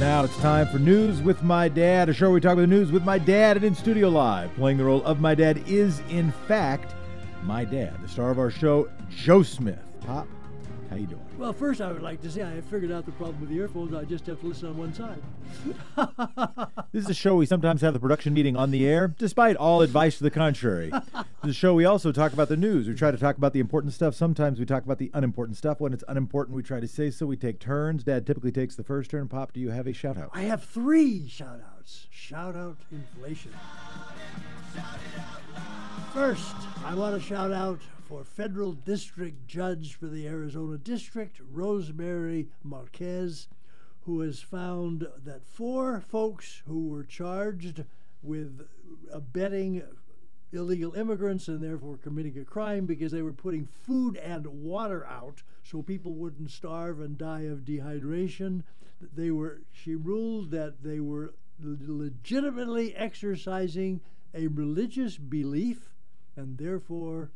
Now it's time for News with My Dad, a show where we talk about the news with my dad and in studio live. Playing the role of my dad is, in fact, my dad, the star of our show, Joe Smith. Pop, how you doing? Well, first I would like to say I have figured out the problem with the earphones. I just have to listen on one side. This is a show we sometimes have the production meeting on the air, despite all advice to the contrary. this is a show we also talk about the news. We try to talk about the important stuff. Sometimes we talk about the unimportant stuff. When it's unimportant, we try to say so. We take turns. Dad typically takes the first turn. Pop, do you have a shout out? I have three shout outs. Shout out inflation. First, I want to shout out for federal district judge for the Arizona district, Rosemary Marquez, who has found that four folks who were charged with abetting illegal immigrants and therefore committing a crime because they were putting food and water out so people wouldn't starve and die of dehydration. They were she ruled that they were legitimately exercising a religious belief and therefore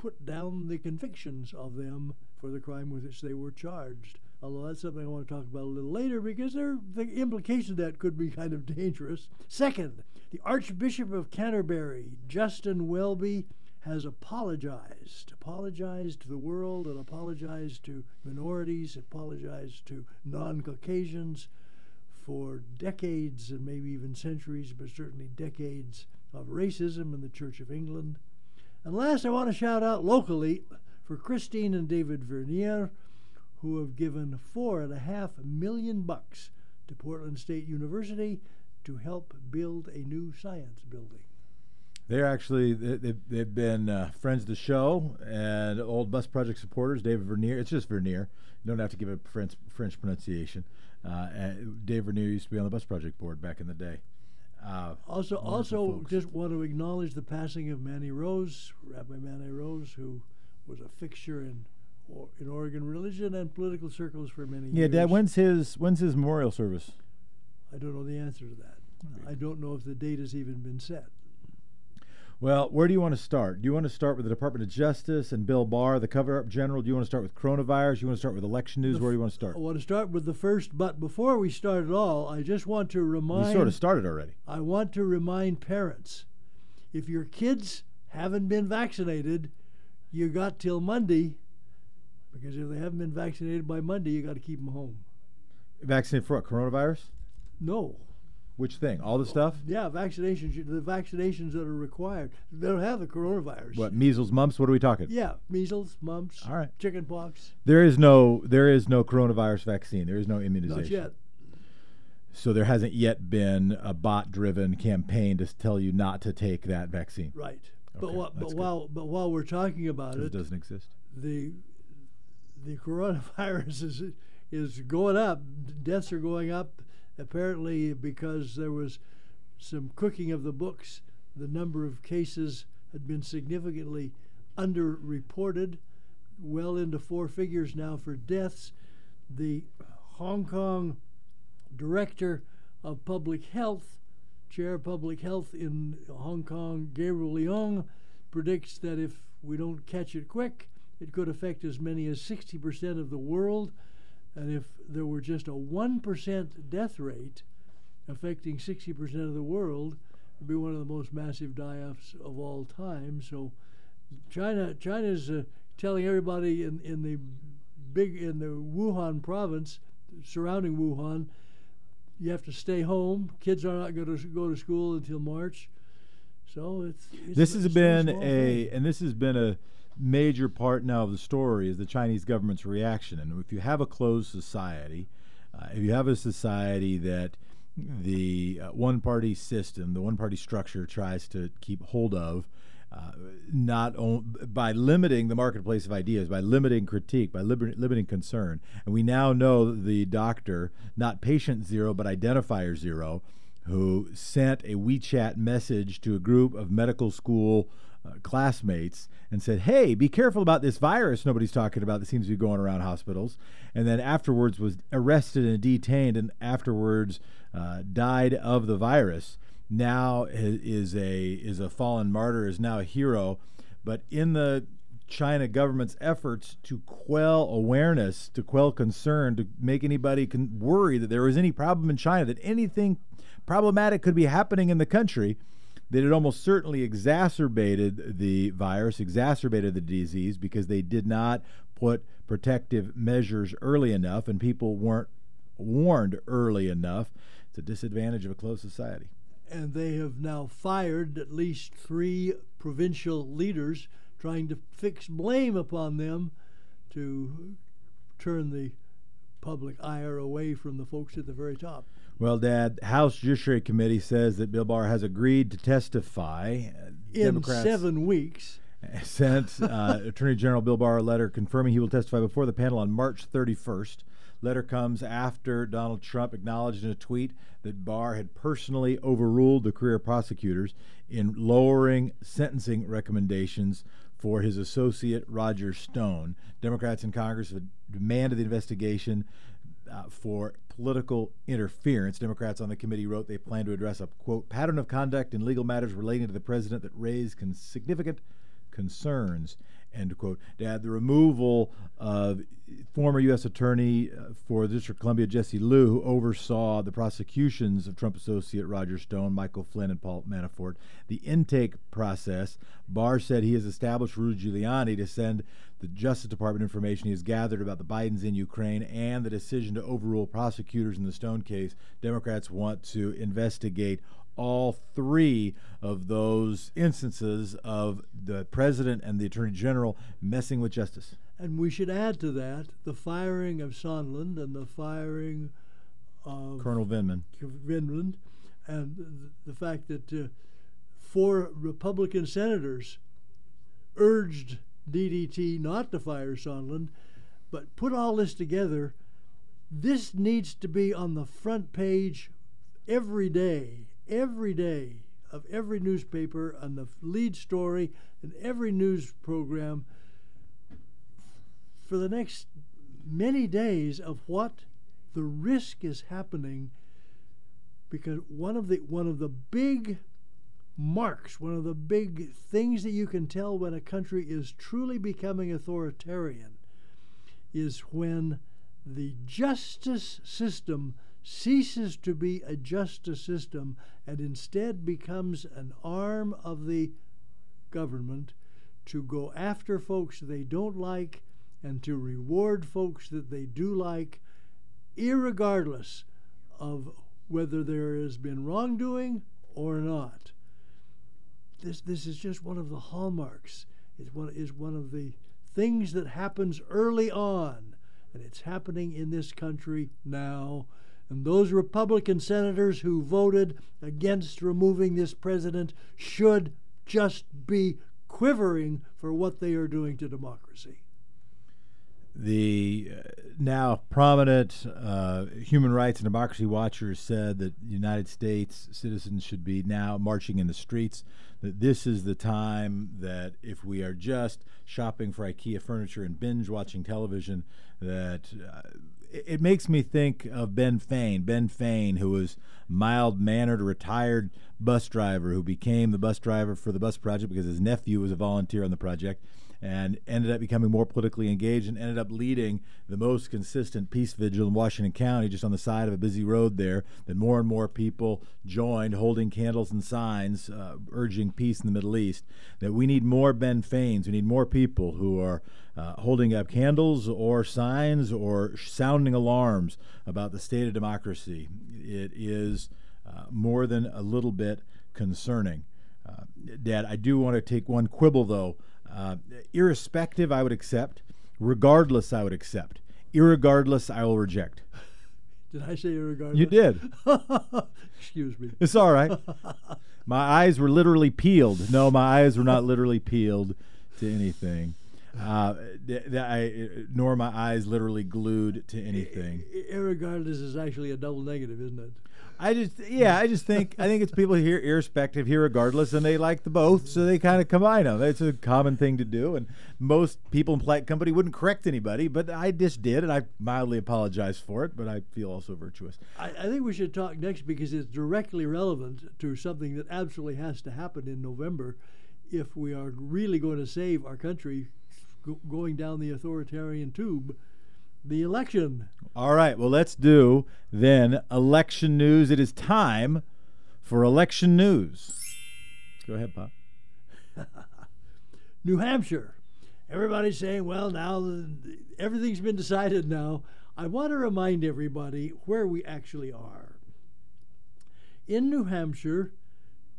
put down the convictions of them for the crime with which they were charged. Although that's something I want to talk about a little later because there, the implication of that could be kind of dangerous. Second, the Archbishop of Canterbury, Justin Welby, has apologized, apologized to the world and apologized to minorities, apologized to non Caucasians for decades and maybe even centuries, but certainly decades of racism in the Church of England. And last, I want to shout out locally for Christine and David Vernier, who have given four and a half million bucks to Portland State University to help build a new science building. They're actually they- they've, they've been uh, friends of the show and old bus project supporters. David Vernier, it's just Vernier. You don't have to give a French French pronunciation. Uh, Dave Vernier used to be on the bus project board back in the day. Uh, Also, also folks. just want to acknowledge the passing of Manny Rose, Rabbi Manny Rose, who was a fixture in or- in Oregon religion and political circles for many yeah, years. Yeah, Dad. When's his when's his memorial service? I don't know the answer to that. I don't know if the date has even been set. Well, where do you want to start? Do you want to start with the Department of Justice and Bill Barr, the cover-up general? Do you want to start with coronavirus? Do You want to start with election news? The Where do you want to start? I want to start with the first, but before we start at all, I just want to remind. You sort of started already. I want to remind parents if your kids haven't been vaccinated, you got till Monday because if they haven't been vaccinated by Monday, you got to keep them home. Vaccinated for what? Coronavirus? No. Which thing? All the stuff? Yeah, vaccinations, the vaccinations that are required. They don't have the coronavirus. What? Measles, mumps? What are we talking? Yeah, measles, mumps, All right. chicken pox. There is no there is no coronavirus vaccine. There is no immunization. Not yet. So there hasn't yet been a bot-driven campaign to tell you not to take that vaccine. Right. But, Okay, wha- that's but while but while we're talking about it, it doesn't exist. the the coronavirus is is going up. Deaths are going up. Apparently, because there was some cooking of the books, the number of cases had been significantly underreported, well into four figures now for deaths. The Hong Kong director of public health, chair of public health in Hong Kong, Gabriel Leung, predicts that if we don't catch it quick, it could affect as many as 60% of the world. And if there were just a 1% death rate affecting 60% of the world, it'd be one of the most massive die-offs of all time. So China China's uh, telling everybody in, in the big in the Wuhan province surrounding Wuhan you have to stay home. Kids are not going to go to school until March. So it's, it's This has been a thing. and this has been a major part now of the story is the Chinese government's reaction. And if you have a closed society, uh, if you have a society that the uh, one party system, the one party structure tries to keep hold of, uh, not by limiting the marketplace of ideas, by limiting critique, by liber- limiting concern. And we now know the doctor, not patient zero, but identifier zero, who sent a WeChat message to a group of medical school uh, classmates and said, Hey, be careful about this virus nobody's talking about that seems to be going around hospitals. And then afterwards was arrested and detained, and afterwards uh, died of the virus. Now is a is a fallen martyr, is now a hero. But in the China government's efforts to quell awareness, to quell concern, to make anybody worry that there was any problem in China, that anything problematic could be happening in the country, that it almost certainly exacerbated the virus, exacerbated the disease because they did not put protective measures early enough and people weren't warned early enough. It's a disadvantage of a closed society. And they have now fired at least three provincial leaders trying to fix blame upon them to turn the public ire away from the folks at the very top. Well, Dad, House Judiciary Committee says that Bill Barr has agreed to testify. In Democrats seven weeks. Sent uh, Attorney General Bill Barr a letter confirming he will testify before the panel on March 31st. Letter comes after Donald Trump acknowledged in a tweet that Barr had personally overruled the career prosecutors in lowering sentencing recommendations for his associate Roger Stone. Democrats in Congress have demanded the investigation uh, for political interference. Democrats on the committee wrote they plan to address a quote pattern of conduct in legal matters relating to the president that raised con- significant concerns End quote. Dad, the removal of former U.S. Attorney uh, for the District of Columbia Jesse Liu, who oversaw the prosecutions of Trump associate Roger Stone, Michael Flynn, and Paul Manafort. The intake process, Barr said he has established Rudy Giuliani to send the Justice Department information he has gathered about the Bidens in Ukraine and the decision to overrule prosecutors in the Stone case. Democrats want to investigate all three of those instances of the president and the attorney general messing with justice. And we should add to that the firing of Sondland and the firing of Colonel Vindman. Vindman, and the fact that uh, four Republican senators urged DDT not to fire Sondland, but put all this together. This needs to be on the front page every day every day of every newspaper on the lead story in every news program for the next many days of what the risk is happening because one of the one of the big marks one of the big things that you can tell when a country is truly becoming authoritarian is when the justice system ceases to be a justice system and instead becomes an arm of the government to go after folks they don't like and to reward folks that they do like, regardless of whether there has been wrongdoing or not. This, this is just one of the hallmarks. It's one, is one of the things that happens early on, and it's happening in this country now and those Republican senators who voted against removing this president should just be quivering for what they are doing to democracy. The uh, now prominent uh, human rights and democracy watchers said that United States citizens should be now marching in the streets. That this is the time that if we are just shopping for IKEA furniture and binge watching television, that uh, it makes me think of Ben Fain. Ben Fain, who was mild mannered, retired bus driver who became the bus driver for the bus project because his nephew was a volunteer on the project and ended up becoming more politically engaged and ended up leading the most consistent peace vigil in Washington County, just on the side of a busy road there. That more and more people joined, holding candles and signs, uh, urging peace in the Middle East. That we need more Ben Fains. We need more people who are uh, holding up candles or signs or sounding alarms about the state of democracy. It is uh, more than a little bit concerning. Uh, Dad, I do want to take one quibble though uh, irrespective, I would accept. Regardless, I would accept. Irregardless, I will reject. Did I say irregardless? You did. Excuse me. It's all right. my eyes were literally peeled. No, my eyes were not literally peeled to anything. Uh, th- th- I, nor my eyes literally glued to anything. Irregardless is actually a double negative, isn't it? I just yeah, I just think I think it's people here irrespective, here regardless, and they like the both, so they kind of combine them. It's a common thing to do, and most people in polite company wouldn't correct anybody, but I just did, and I mildly apologize for it, but I feel also virtuous. I, I think we should talk next because it's directly relevant to something that absolutely has to happen in November if we are really going to save our country go, going down the authoritarian tube, the election. All right, well, let's do then election news. It is time for election news. Go ahead, Pop. New Hampshire. Everybody's saying, well, now everything's been decided now. I want to remind everybody where we actually are. In New Hampshire,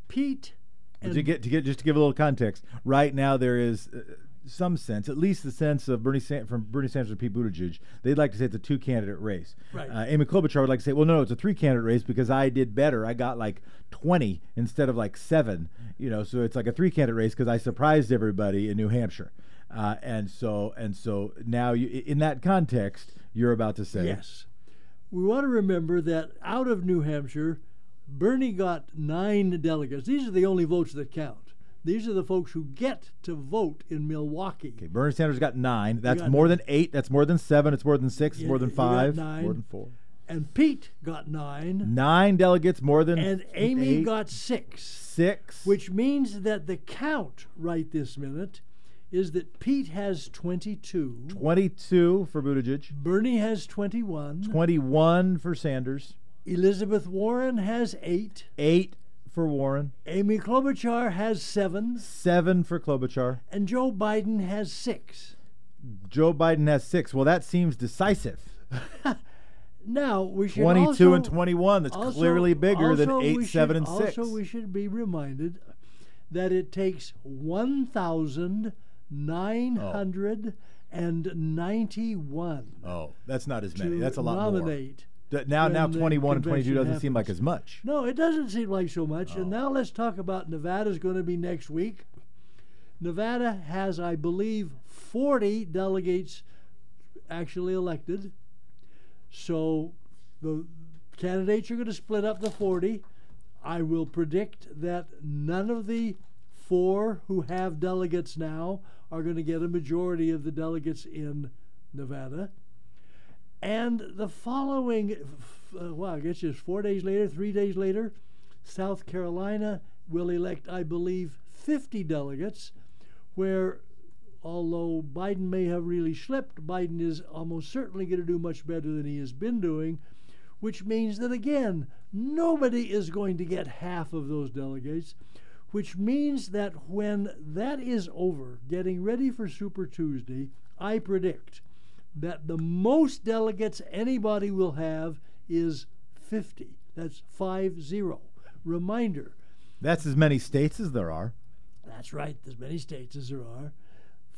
Pete and to get to get just to give a little context, right now there is uh, some sense, at least the sense of Bernie San- from Bernie Sanders and Pete Buttigieg. They'd like to say it's a two candidate race. Right. Uh, Amy Klobuchar would like to say, well, no, it's a three candidate race because I did better. I got like twenty instead of like seven. You know, so it's like a three candidate race because I surprised everybody in New Hampshire. Uh, and so and so now you, in that context, you're about to say Yes. We want to remember that out of New Hampshire, Bernie got nine delegates. These are the only votes that count. These are the folks who get to vote in Milwaukee. Okay, Bernie Sanders got nine. That's got more nine. than eight. That's more than seven. It's more than six. It's more than five. nine. More than four. And Pete got nine. Nine delegates, more than And Amy eight, got six. six. Which means that the count right this minute is that Pete has 22, twenty-two for Buttigieg, Bernie has 21, twenty-one for Sanders, Elizabeth Warren has 8, eight for Warren, Amy Klobuchar has 7, seven for Klobuchar. and Joe Biden has 6. Joe Biden has six. Well, that seems decisive. Now, we should Twenty-two also, and twenty-one. That's also- clearly bigger than eight, we seven, should- and six. Also, we should be reminded that it takes 1,991 oh, that's not as many. That's a lot more. nominate. D- Now, now, twenty-one and twenty-two doesn't seem like as much. No, it doesn't seem like so much. Oh. And now let's talk about Nevada's going to be next week. Nevada has, I believe, 40 delegates actually elected. So the candidates are going to split up the 40. I will predict that none of the four who have delegates now are going to get a majority of the delegates in Nevada. And the following, uh, well, I guess just four days later, three days later, South Carolina will elect, I believe, 50 delegates, where although Biden may have really slipped, Biden is almost certainly going to do much better than he has been doing, which means that, again, nobody is going to get half of those delegates, which means that when that is over, getting ready for Super Tuesday, I predict that the most delegates anybody will have is 50. That's 5 0. Reminder That's as many states as there are. that's right, as many states as there are.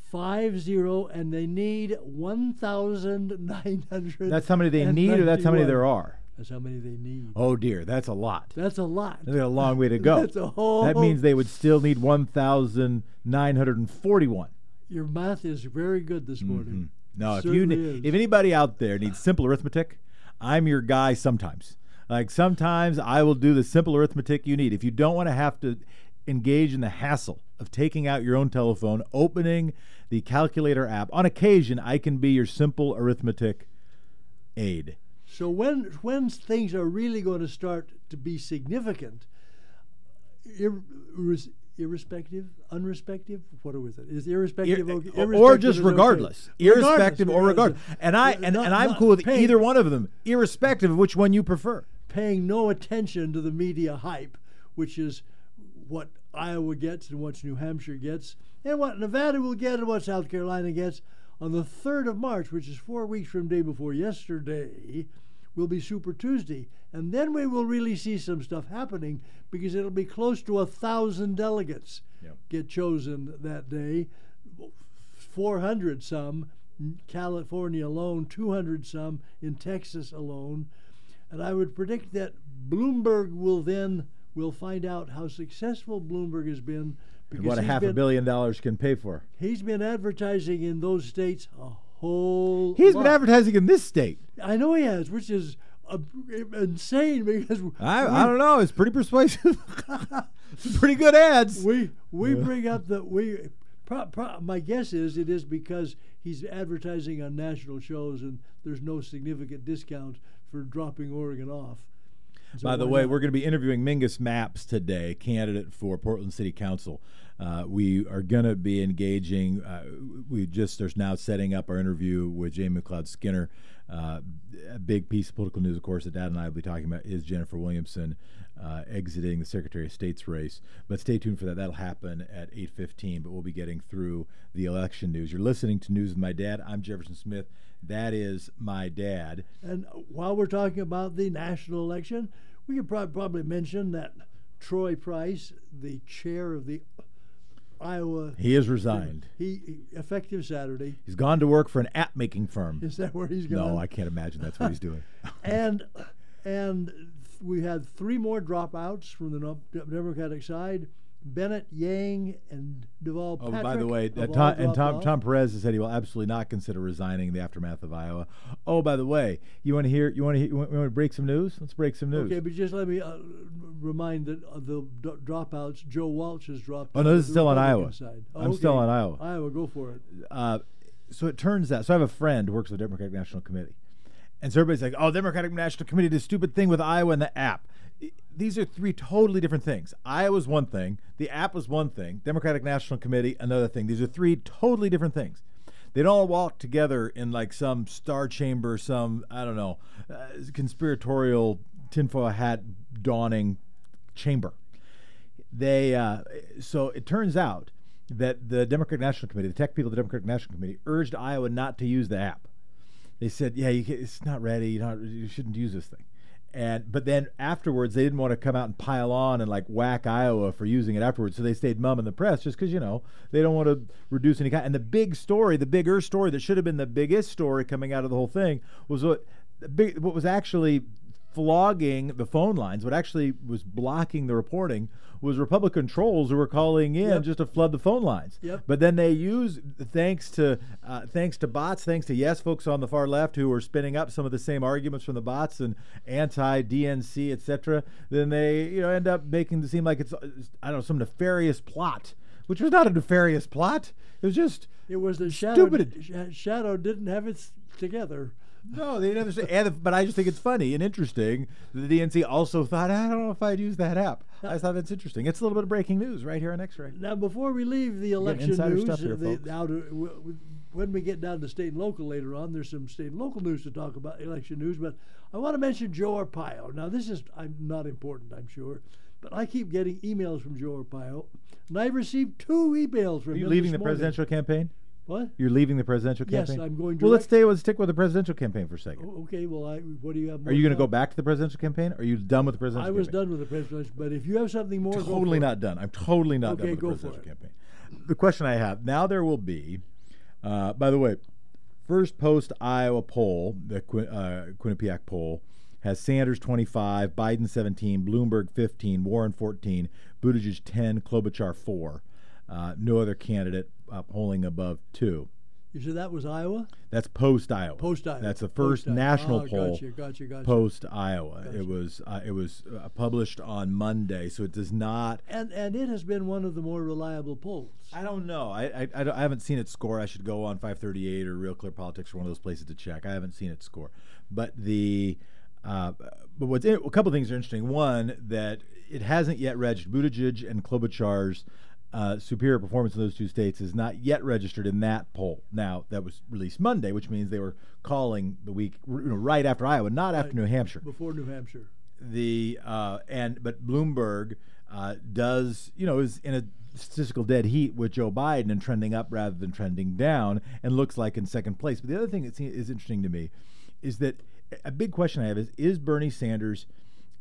5 0, and they need 1,900. That's how many they need, or that's how many there are. That's how many they need. Oh dear, that's a lot. That's a lot. That's a long way to go. That's a whole. That means they would still need 1,941. your math is very good this morning. Mm-hmm. No, if you ne- if anybody out there needs simple arithmetic, I'm your guy sometimes. Like sometimes I will do the simple arithmetic you need. If you don't want to have to engage in the hassle of taking out your own telephone, opening the calculator app, on occasion I can be your simple arithmetic aid. So when when things are really going to start to be significant, irrespective, unrespective, what was it? Is irrespective Ir- okay? or just is okay. regardless, irrespective or regardless. regardless. And I and, not- and I'm cool with paying- either one of them, irrespective of which one you prefer. paying no attention to the media hype, which is what Iowa gets and what New Hampshire gets, and what Nevada will get and what South Carolina gets. On the 3rd of March, which is four weeks from day before yesterday, will be Super Tuesday. And then we will really see some stuff happening because it'll be close to a thousand delegates Yep. get chosen that day. 400 some in California alone, 200 some in Texas alone. And I would predict that Bloomberg will then will find out how successful Bloomberg has been because what a half been, a billion dollars can pay for. he's been advertising in those states a whole He's lot. been advertising in this state. I know he has, which is uh, insane because I, we, I don't know. It's pretty persuasive. Pretty good ads. we we bring up the we. Pro, pro, my guess is it is because he's advertising on national shows and there's no significant discount for dropping Oregon off. So By the way, not? we're going to be interviewing Mingus Mapps today, candidate for Portland City Council. Uh, we are going to be engaging. Uh, we just are now setting up our interview with Jamie McLeod Skinner. Uh, a big piece of political news, of course, that Dad and I will be talking about is Jennifer Williamson uh, exiting the Secretary of State's race. But stay tuned for that. That'll happen at 8:15. But we'll be getting through the election news. You're listening to News with My Dad. I'm Jefferson Smith. That is my dad. And while we're talking about the national election, we could prob- probably mention that Troy Price, the chair of the Iowa, He is resigned. he he- effective Saturday. He's gone to work for an app making firm. Is that where he's going? No, I can't imagine that's what he's doing. and and we had three more dropouts from the no- Democratic side. Bennet, Yang, and Deval Oh, Patrick. by the way, uh, Tom, and Tom. Tom Perez has said he will absolutely not consider resigning in the aftermath of Iowa. Oh, by the way, you want to hear? You want to? You want, to break some news? Let's break some news. Okay, but just let me uh, remind that of the d- dropouts. Joe Walsh has dropped. Oh, no, this is still on Iowa. Side. I'm still on Iowa. Iowa, go for it. Uh, so it turns out, so I have a friend who works with the Democratic National Committee, and so everybody's like, "Oh, Democratic National Committee did a stupid thing with Iowa and the app." These are three totally different things. Iowa's one thing, the app was one thing, Democratic National Committee another thing. These are three totally different things. They don't all walk together in like some star chamber, some I don't know, uh, conspiratorial tinfoil hat dawning chamber they uh, so it turns out that the Democratic National Committee, the tech people of the Democratic National Committee, urged Iowa not to use the app. They said, "Yeah, you, it's not ready. You, not, you shouldn't use this thing." And but then afterwards, they didn't want to come out and pile on and like whack Iowa for using it afterwards, so they stayed mum in the press just because you know they don't want to reduce any kind. And the big story, the bigger story that should have been the biggest story coming out of the whole thing was what big, what was actually flogging the phone lines. What actually was blocking the reporting was Republican trolls who were calling in Yep. just to flood the phone lines. Yep. But then they use thanks to uh, thanks to bots, thanks to yes folks on the far left who are spinning up some of the same arguments from the bots and anti DNC, etc. Then they you know end up making it seem like it's I don't know some nefarious plot, which was not a nefarious plot. It was just It was the shadow. Stupid. sh- shadow didn't have it together. No, they never say. And, but I just think it's funny and interesting. that The DNC also thought, ah, I don't know if I'd use that app. I thought that's interesting. It's a little bit of breaking news right here on X-Ray. Now, before we leave the election news, here, the- to, when we get down to state and local later on, there's some state and local news to talk about, election news. But I want to mention Joe Arpaio. Now, this is I'm not important, I'm sure, but I keep getting emails from Joe Arpaio, and I've received two emails from Are you him leaving the morning. presidential campaign? What? You're leaving the presidential campaign? Yes, campaign. I'm going Well, let's direct- stay. Let's stick with the presidential campaign for a second. O- Okay, well, I, what do you have? Are you going to go back to the presidential campaign? Are you done with the presidential I was campaign? done with the presidential, but if you have something more, go totally for it. not done. I'm totally not Okay, done with the go for presidential it. campaign. The question I have now there will be, uh, by the way, first post Iowa poll, the Quin- uh, Quinnipiac poll, has Sanders 25, Biden 17, Bloomberg 15, Warren 14, Buttigieg 10, Klobuchar 4. Uh, no other candidate uh, polling above two. You said that was Iowa? That's post Iowa. Post Iowa. That's the first Post Iowa. national Ah, poll Gotcha, gotcha, gotcha. post Iowa. It was uh, it was uh, published on Monday, so it does not And and it has been one of the more reliable polls. I don't know. I, I, I, I haven't seen it score. I should go on 538 or Real Clear Politics or one of those places to check. I haven't seen it score. But the uh, but what's in, a couple of things are interesting. One that it hasn't yet registered. Buttigieg and Klobuchar's uh, superior performance in those two states is not yet registered in that poll. Now that was released Monday, which means they were calling the week you know, right after Iowa, not after New Hampshire before New Hampshire. the uh, and but Bloomberg uh, does you know is in a statistical dead heat with Joe Biden and trending up rather than trending down and looks like in second place. But the other thing that is interesting to me is that a big question I have is is Bernie Sanders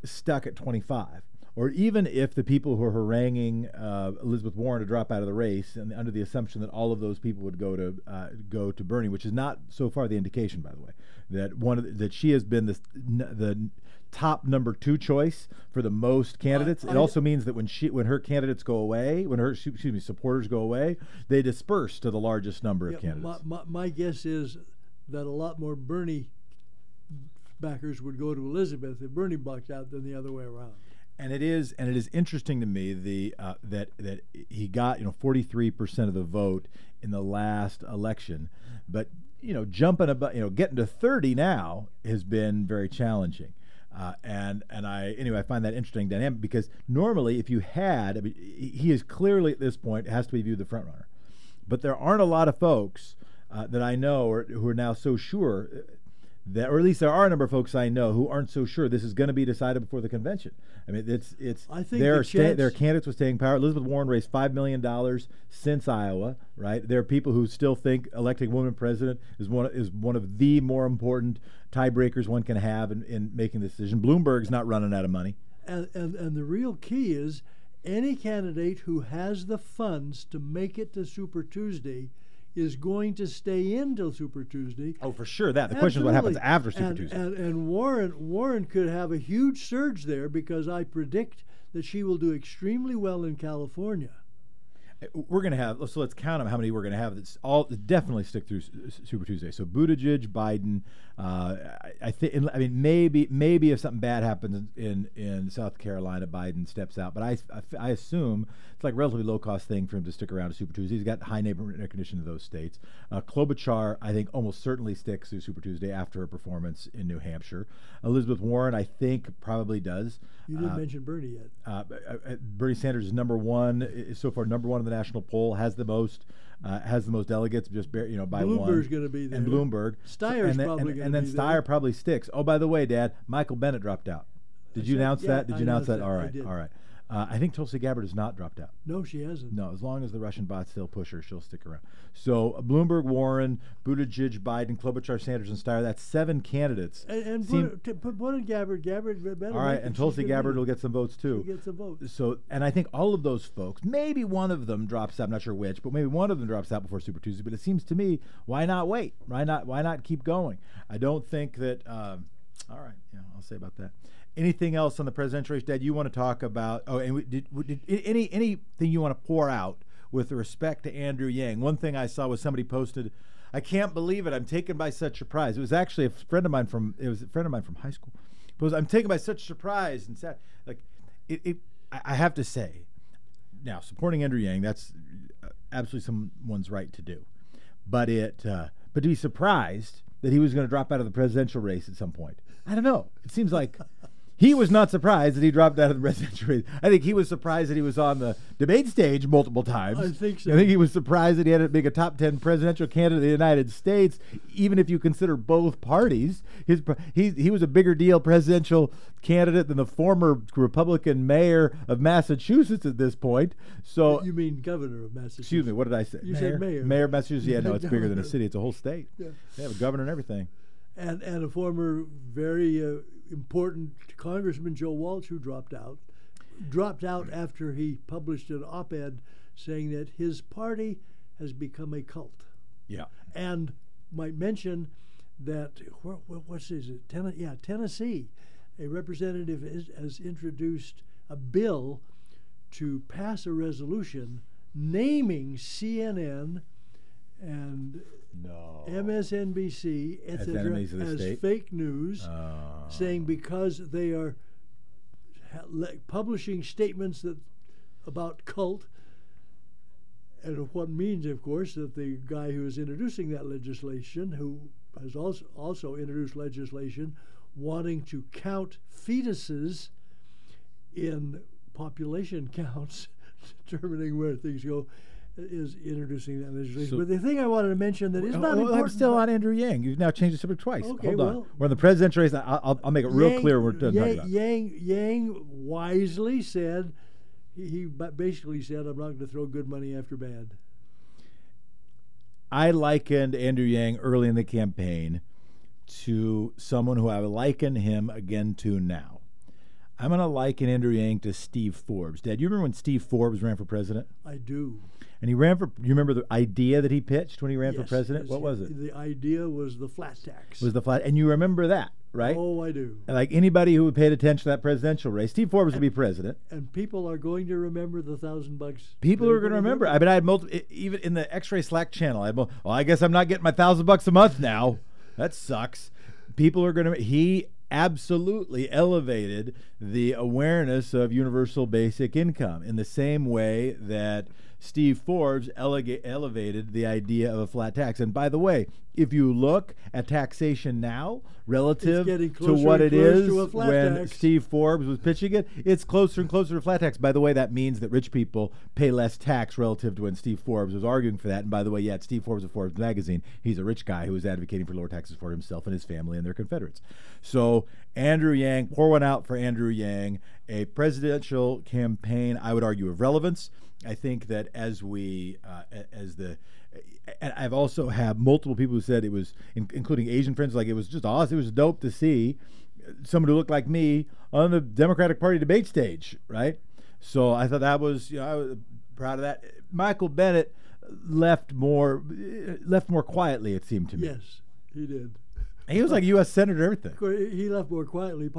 stuck at 25? Or even if the people who are haranguing uh, Elizabeth Warren to drop out of the race, and under the assumption that all of those people would go to uh, go to Bernie, which is not so far the indication, by the way, that one of the, that she has been the the top number two choice for the most candidates. It also means that when she when her candidates go away, when her excuse me supporters go away, they disperse to the largest number of candidates. my, my, my guess is that a lot more Bernie backers would go to Elizabeth if Bernie bucked out than the other way around. And it is and it is interesting to me the uh, that that he got you know 43% of the vote in the last election. But you know jumping about you know getting to 30 now has been very challenging. Uh, and and I anyway I find that interesting dynamic because normally if you had I mean, he is clearly at this point has to be viewed the front runner, but there aren't a lot of folks uh, that I know who are now so sure that, or at least there are a number of folks I know who aren't so sure this is going to be decided before the convention. I mean, it's it's. I think there the are sta- there are candidates with staying power. Elizabeth Warren raised five million dollars since Iowa. Right, there are people who still think electing a woman president is one is one of the more important tiebreakers one can have in, in making the decision. Bloomberg's not running out of money. And, and, and the real key is any candidate who has the funds to make it to Super Tuesday is going to stay in till Super Tuesday. Oh, for sure. That the question is what happens after Super and, Tuesday. And, and Warren Warren could have a huge surge there because I predict that she will do extremely well in California. We're going to have so let's count them how many we're going to have that's all definitely stick through super tuesday. So buttigieg biden uh, i, I think i mean maybe maybe if something bad happens in in south carolina biden steps out. But i i, I assume it's like a relatively low cost thing for him to stick around to super tuesday. He's got high neighborhood recognition in those states. Uh, klobuchar i think almost certainly sticks through super tuesday after her performance in new hampshire. Elizabeth warren i think probably does You didn't Uh, mention Bernie yet. uh, uh, Bernie Sanders is number one is so far. Number one in the national poll has the most uh, has the most delegates, just bare, you know by one. Bloomberg's gonna be and. Bloomberg. Steyer's and then, probably and, and then Steyer there. probably sticks. Oh, by the way, Dad, Michael Bennet dropped out. Did you said- announce yeah, that? Did I you announce that? that. All I right, all right. Uh, I think Tulsi Gabbard has not dropped out. No, she hasn't. No, as long as the Russian bots still push her, she'll stick around. So uh, Bloomberg, Warren, Buttigieg, Biden, Klobuchar, Sanders, and Steyer. That's seven candidates. And, and Seem- put, one in Gabbard. Gabbard better. all right, and Tulsi Gabbard will get some votes too. She gets a vote. So, and I think all of those folks, maybe one of them drops out. I'm not sure which, but maybe one of them drops out before Super Tuesday. But it seems to me, why not wait? Why not? Why not keep going? I don't think that. Um, all right, yeah, I'll say about that. Anything else on the presidential race, Dad? You want to talk about? Oh, and we, did, did any anything you want to pour out with respect to Andrew Yang? One thing I saw was somebody posted. I can't believe it. I'm taken by such surprise. It was actually a friend of mine from. It was a friend of mine from high school. It was, I'm taken by such surprise and sad. Like, it. it I, I have to say, now supporting Andrew Yang, that's uh, absolutely someone's right to do. But it, uh, but to be surprised that he was going to drop out of the presidential race at some point, I don't know. It seems like he was not surprised that he dropped out of the presidential race. I think he was surprised that he was on the debate stage multiple times. I think so. I think he was surprised that he had to make a top ten presidential candidate of the United States, even if you consider both parties. His he he was a bigger deal presidential candidate than the former Republican mayor of Massachusetts at this point. So you mean governor of Massachusetts? Excuse me, what did I say? You said mayor. Mayor of Massachusetts. Yeah, no, it's bigger than a city. It's a whole state. Yeah. They have a governor and everything. And and a former very uh, important Congressman Joe Walsh who dropped out, dropped out after he published an op-ed saying that his party has become a cult, Yeah. and might mention that where, what's is it? Ten, yeah, Tennessee, a representative is, has introduced a bill to pass a resolution naming CNN and No. MSNBC, etc., enemies of the as state? fake news, Uh, saying because they are ha- le- publishing statements that about cult, and what means, of course, that the guy who is introducing that legislation, who has also also introduced legislation wanting to count fetuses in population counts, determining where things go. Is introducing that legislation. So- but the thing I wanted to mention that is not important. I'm still on Andrew Yang. You've now changed the subject twice. Okay, Hold on. well- We're in the presidential race. I'll, I'll, make it real Yang- clear. We're done talking Yang, about. Yang, Yang wisely said, he, he basically said, I'm not going to throw good money after bad. I likened Andrew Yang early in the campaign to someone who I liken him again to now. I'm going to liken Andrew Yang to Steve Forbes. Dad, you remember when Steve Forbes ran for president? I do. And he ran for, you remember the idea that he pitched when he ran for president? yes, What was it? The idea was the flat tax. was the flat, and you remember that, right? Oh, I do. Like anybody who paid attention to that presidential race, Steve Forbes would be president. And people are going to remember the thousand bucks. People They're going to remember. I mean, I had multiple, even in the X-ray Slack channel. I had, well, I guess I'm not getting my thousand bucks a month now. That sucks. People are going to. He absolutely elevated the awareness of universal basic income in the same way that Steve Forbes elega- elevated the idea of a flat tax. And by the way, if you look at taxation now relative to what it is to a flat when tax. Steve Forbes was pitching it, it's closer and closer to flat tax. By the way, that means that rich people pay less tax relative to when Steve Forbes was arguing for that. And by the way, yeah, it's Steve Forbes of Forbes magazine. He's a rich guy who was advocating for lower taxes for himself and his family and their Confederates. So Andrew Yang, pour one out for Andrew Yang, a presidential campaign, I would argue, of relevance. I think that as we, uh, as the, and I've also had multiple people who said it was, in, including Asian friends, like it was just awesome. It was dope to see someone who looked like me on the Democratic Party debate stage, right? So I thought that was, you know, I was proud of that. Michael Bennet left more, left more quietly. It seemed to me. Yes, he did. He was like U.S. senator, and everything. He left more quietly,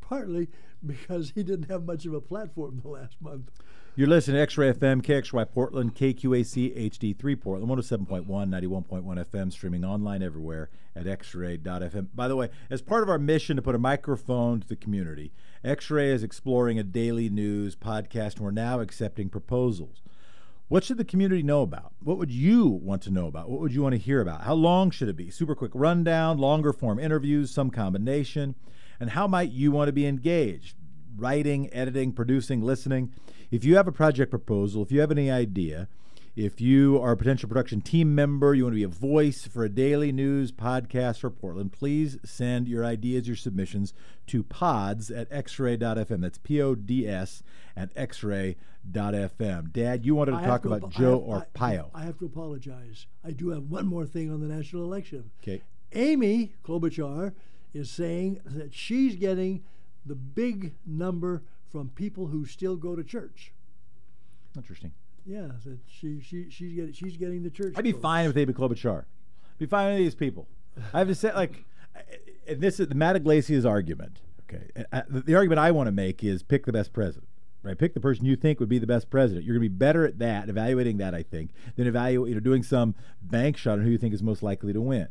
partly because he didn't have much of a platform the last month. You're listening to X-Ray FM, KXRY Portland, KQAC HD3 Portland, 107.1, 91.1 FM, streaming online everywhere at xray.fm. By the way, as part of our mission to put a microphone to the community, X-Ray is exploring a daily news podcast, and we're now accepting proposals. What should the community know about? What would you want to know about? What would you want to hear about? How long should it be? Super quick rundown, longer form interviews, some combination? And how might you want to be engaged? Writing, editing, producing, listening. If you have a project proposal, if you have any idea, if you are a potential production team member, you want to be a voice for a daily news podcast for Portland, please send your ideas, your submissions to pods at xray.fm. That's P O D S at xray.fm. Dad, you wanted to I talk to about apo- Joe I or have, Pio. I, I have to apologize. I do have one more thing on the national election. Okay. Amy Klobuchar is saying that she's getting the big number from people who still go to church. Interesting. Yeah, that she she she's getting she's getting the church. I'd be votes. fine with David Klobuchar. Be fine with these people. I have to say, like, and this is the Matt Yglesias argument. Okay, I- the, the argument I want to make is pick the best president. Right, pick the person you think would be the best president. You're going to be better at that, evaluating that, I think, than evaluate, you know, doing some bank shot on who you think is most likely to win.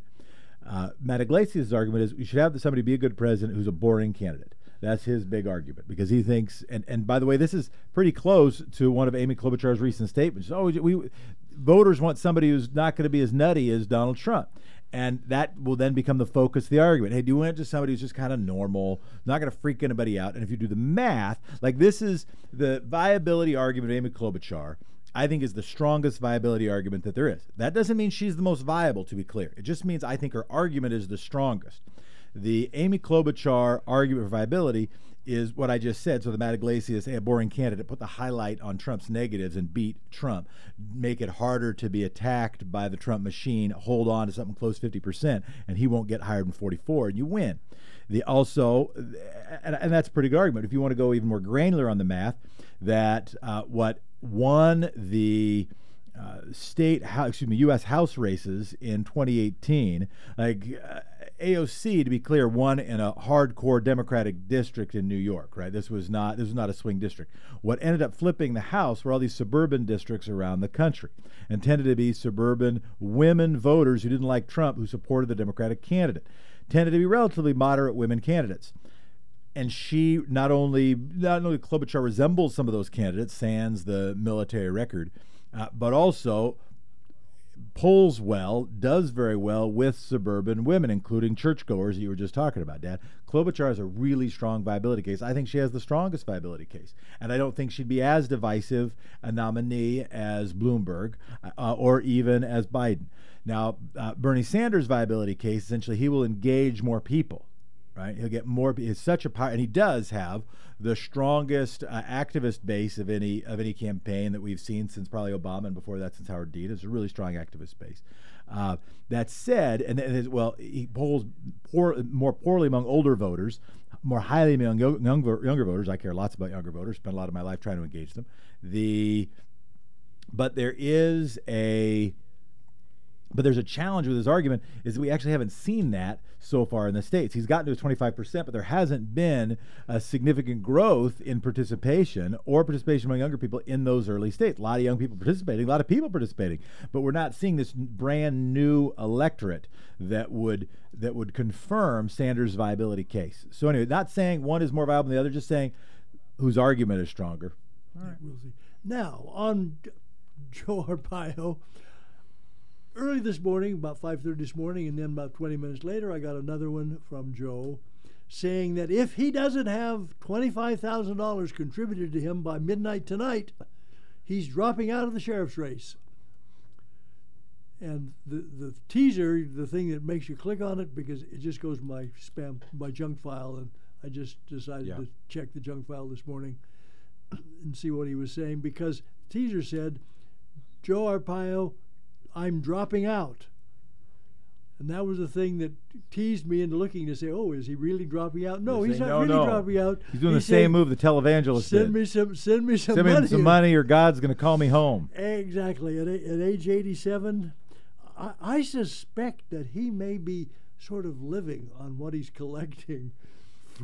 Uh, Matt Yglesias' argument is you should have somebody be a good president who's a boring candidate. That's his big argument because he thinks, and, and by the way, this is pretty close to one of Amy Klobuchar's recent statements. Oh, we, voters want somebody who's not going to be as nutty as Donald Trump. And that will then become the focus of the argument. Hey, do you want just somebody who's just kind of normal, not going to freak anybody out? And if you do the math, like this is the viability argument of Amy Klobuchar. I think is the strongest viability argument that there is. That doesn't mean she's the most viable, to be clear. It just means I think her argument is the strongest. The Amy Klobuchar argument for viability is what I just said. So the Matt Yglesias, a boring candidate, put the highlight on Trump's negatives and beat Trump, make it harder to be attacked by the Trump machine, hold on to something close 50%, and he won't get higher than 44, and you win. The also, and, and that's a pretty good argument. If you want to go even more granular on the math, that uh, what won the uh, state, excuse me, U.S. House races in 2018, like uh, AOC, to be clear, won in a hardcore Democratic district in New York. Right, this was not this was not a swing district. What ended up flipping the House were all these suburban districts around the country, and tended to be suburban women voters who didn't like Trump, who supported the Democratic candidate, tended to be relatively moderate women candidates and she not only not only Klobuchar resembles some of those candidates, sans the military record, uh, but also polls well, does very well with suburban women, including churchgoers that you were just talking about, Dad. Klobuchar has a really strong viability case. I think she has the strongest viability case, and I don't think she'd be as divisive a nominee as Bloomberg uh, or even as Biden. Now, uh, Bernie Sanders' viability case essentially he will engage more people right? He'll get more. He's such a power, and he does have the strongest uh, activist base of any of any campaign that we've seen since probably Obama, and before that since Howard Dean. It's a really strong activist base. Uh, that said, and, and well, he polls poor, more poorly among older voters, more highly among young, younger, younger voters. I care lots about younger voters. Spend a lot of my life trying to engage them. The but there is a but there's a challenge with his argument is that we actually haven't seen that so far in the states. He's gotten to his 25%, but there hasn't been a significant growth in participation or participation among younger people in those early states. A lot of young people participating, a lot of people participating, but we're not seeing this brand new electorate that would that would confirm Sanders' viability case. So anyway, not saying one is more viable than the other, just saying whose argument is stronger. All right. We'll see. Now on Joe Arpaio. Early this morning, about 5:30 this morning, and then about 20 minutes later, I got another one from Joe saying that if he doesn't have $25,000 contributed to him by midnight tonight, he's dropping out of the sheriff's race. And the, the teaser, the thing that makes you click on it because it just goes my spam, my junk file, and I just decided Yeah. to check the junk file this morning and see what he was saying because teaser said, Joe Arpaio, I'm dropping out. And that was the thing that teased me into looking to say, oh, is he really dropping out? No, he's saying, not "No, really no." dropping out. He's doing He the same move the televangelist Send did. me some, send me some Send me money. some money, or God's going to call me home. Exactly. At, at age 87, I, I suspect that he may be sort of living on what he's collecting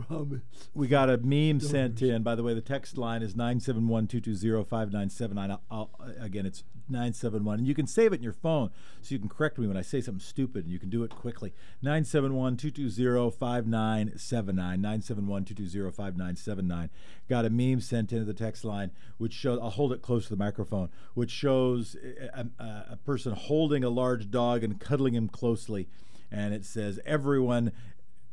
from. We got a meme sent Donors. in. By the way, the text line is 971-220-5979. I'll, I'll, again, it's 971. And you can save it in your phone so you can correct me when I say something stupid and you can do it quickly. 971-220-5979. 971-220-5979. Got a meme sent into the text line which shows, I'll hold it close to the microphone, which shows a, a, a person holding a large dog and cuddling him closely. And it says, everyone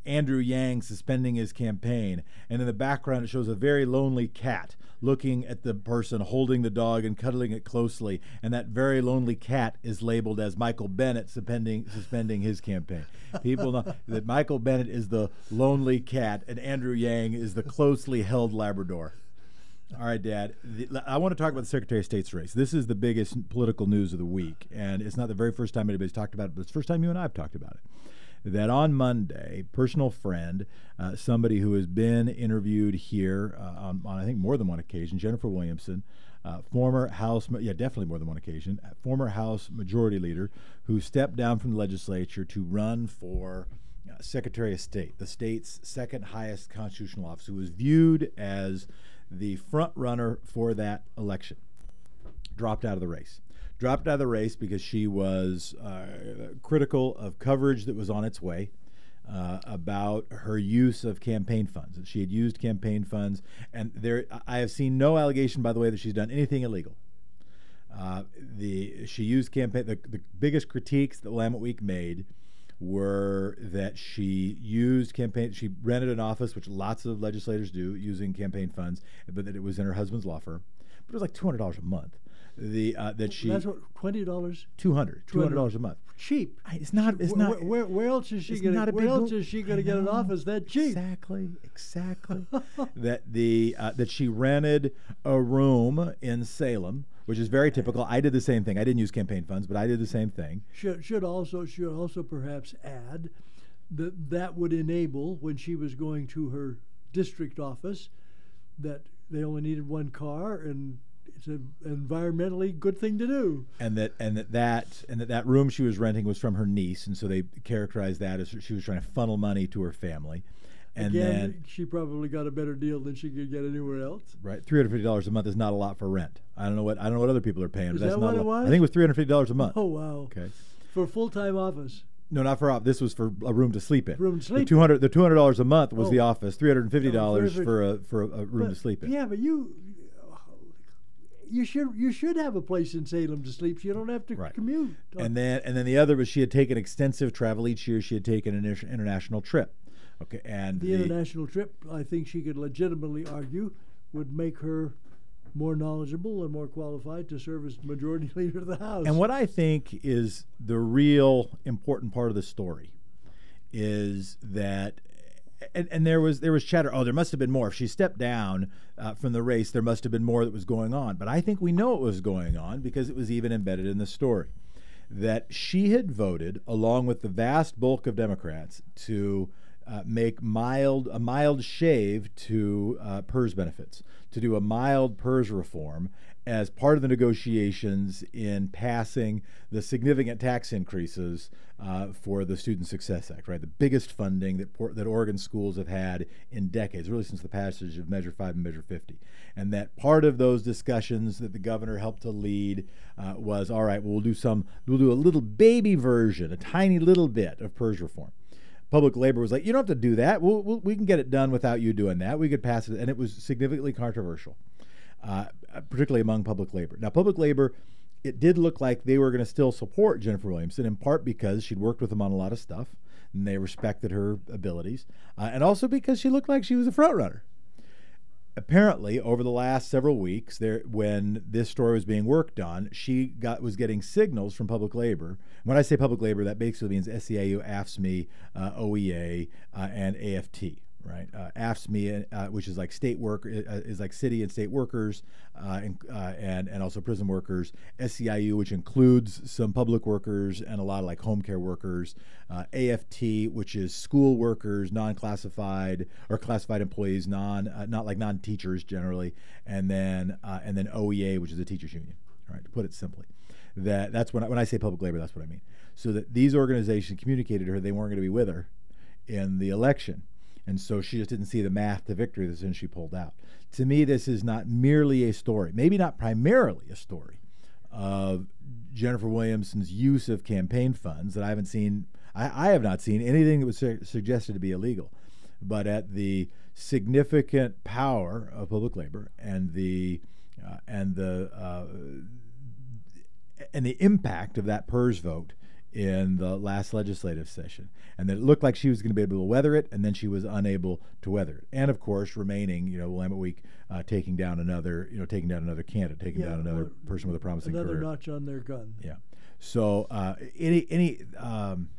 Andrew Yang suspending his campaign. And in the background, it shows a very lonely cat looking at the person holding the dog and cuddling it closely. And that very lonely cat is labeled as Michael Bennet suspending, suspending his campaign. People know that Michael Bennet is the lonely cat and Andrew Yang is the closely held Labrador. All right, Dad. The, I want to talk about the Secretary of State's race. This is the biggest political news of the week, and it's not the very first time anybody's talked about it, but it's the first time you and I have talked about it. That on Monday, personal friend, uh, somebody who has been interviewed here uh, on, on, I think, more than one occasion, Jennifer Williamson, uh, former House, yeah, definitely more than one occasion, uh, former House Majority Leader, who stepped down from the legislature to run for uh, Secretary of State, the state's second highest constitutional office, who was viewed as the front runner for that election, dropped out of the race. Dropped out of the race because she was uh, critical of coverage that was on its way uh, about her use of campaign funds. That she had used campaign funds, and there I have seen no allegation, by the way, that she's done anything illegal. Uh, the she used campaign. The, the biggest critiques that Willamette Week made were that she used campaign. She rented an office, which lots of legislators do, using campaign funds, but that it was in her husband's law firm. But it was like two hundred dollars a month. The uh, that she That's what twenty dollars two hundred two hundred dollars a month. cheap. I- It's not. It's where, not. Where, where else is she going to? Where else is she going to get an office that cheap? Exactly, exactly. that the uh, that she rented a room in Salem, which is very typical. I did the same thing. I didn't use campaign funds, but I did the same thing. Should should also should also perhaps add that that would enable when she was going to her district office that they only needed one car and it's an environmentally good thing to do. And that and that that and that that room she was renting was from her niece, and so they characterized that as she was trying to funnel money to her family. And Again, then she probably got a better deal than she could get anywhere else. right, three hundred fifty dollars a month is not a lot for rent. I don't know what I don't know what other people are paying, Is but that's that not what a it lot. was? I think it was three hundred fifty dollars a month. Oh wow! Okay. For a full time office, No, not for op. This was for a room to sleep in. Room to sleep The two hundred. The two hundred dollars a month was Oh. the office. Three hundred and fifty Oh, dollars $350. for a for a, a room But- to sleep in. Yeah, but you you should you should have a place in Salem to sleep. So you don't have to Right. commute. And then and then the other was she had taken extensive travel each year. She had taken an international trip. Okay, and the international trip, I think she could legitimately argue, would make her more knowledgeable and more qualified to serve as majority leader of the House. And what I think is the real important part of the story is that, and, and there was there was chatter. Oh, there must have been more. If she stepped down uh, from the race, there must have been more that was going on. But I think we know it was going on because it was even embedded in the story that she had voted along with the vast bulk of Democrats to. Uh, make mild a mild shave to uh, PERS benefits, to do a mild PERS reform as part of the negotiations in passing the significant tax increases uh, for the Student Success Act, right? The biggest funding that that Oregon schools have had in decades, really since the passage of Measure 5 and Measure 50. And that part of those discussions that the governor helped to lead uh, was all right, well, we'll do some, we'll do a little baby version, a tiny little bit of PERS reform public labor was like, you don't have to do that. We'll, we'll, we can get it done without you doing that. We could pass it, and it was significantly controversial, uh, particularly among public labor. Now, public labor it did look like they were going to still support Jennifer Williamson, in part because she'd worked with them on a lot of stuff and they respected her abilities, uh, and also because she looked like she was a front runner. Apparently, over the last several weeks, there when this story was being worked on, she got was getting signals from public labor. When I say public labor, that basically means SEIU, AFSCME, uh, OEA, uh, and AFT right? Uh, AFSCME, uh, which is like state work, uh, is like city and state workers, uh, and, uh, and and also prison workers. SEIU, which includes some public workers and a lot of like home care workers. Uh, AFT, which is school workers, non-classified or classified employees, non not like non-teachers generally, and then and then OEA, which is a teachers union. Right, to put it simply, that that's when I, when I say public labor, that's what I mean. So that these organizations communicated to her they weren't going to be with her in the election and so she just didn't see the math to victory soon as she pulled out. To me, this is not merely a story, maybe not primarily a story of Jennifer Williamson's use of campaign funds that I haven't seen. I, I have not seen anything that was su- suggested to be illegal, but at the significant power of public labor and the uh, and the uh, and the impact of that PERS vote in the last legislative session, and that it looked like she was going to be able to weather it, and then she was unable to weather it. And of course, remaining, you know, Willamette Week uh, taking down another, you know, taking down another candidate, taking yeah, down another person with a promising another career. notch on their gun. Yeah. So uh, any any. Um,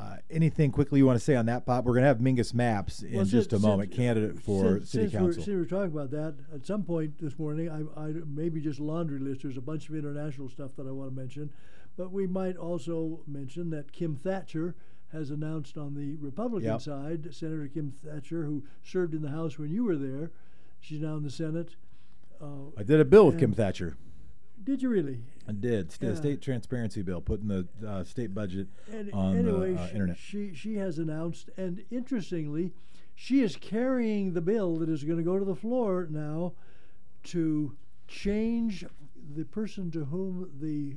uh, anything quickly you want to say on that, Pop? We're going to have Mingus Mapps in well, just a moment, candidate for since, city since council. We're, since we're talking about that, at some point this morning, I, I maybe just laundry list. There's a bunch of international stuff that I want to mention. But we might also mention that Kim Thatcher has announced on the Republican yep. side, Senator Kim Thatcher, who served in the House when you were there, she's now in the Senate. Uh, I did a bill with Kim Thatcher. Did you really? I did. Yeah. State transparency bill, putting the uh, state budget and on anyway, the uh, she, internet. She she has announced, and interestingly, she is carrying the bill that is going to go to the floor now to change the person to whom the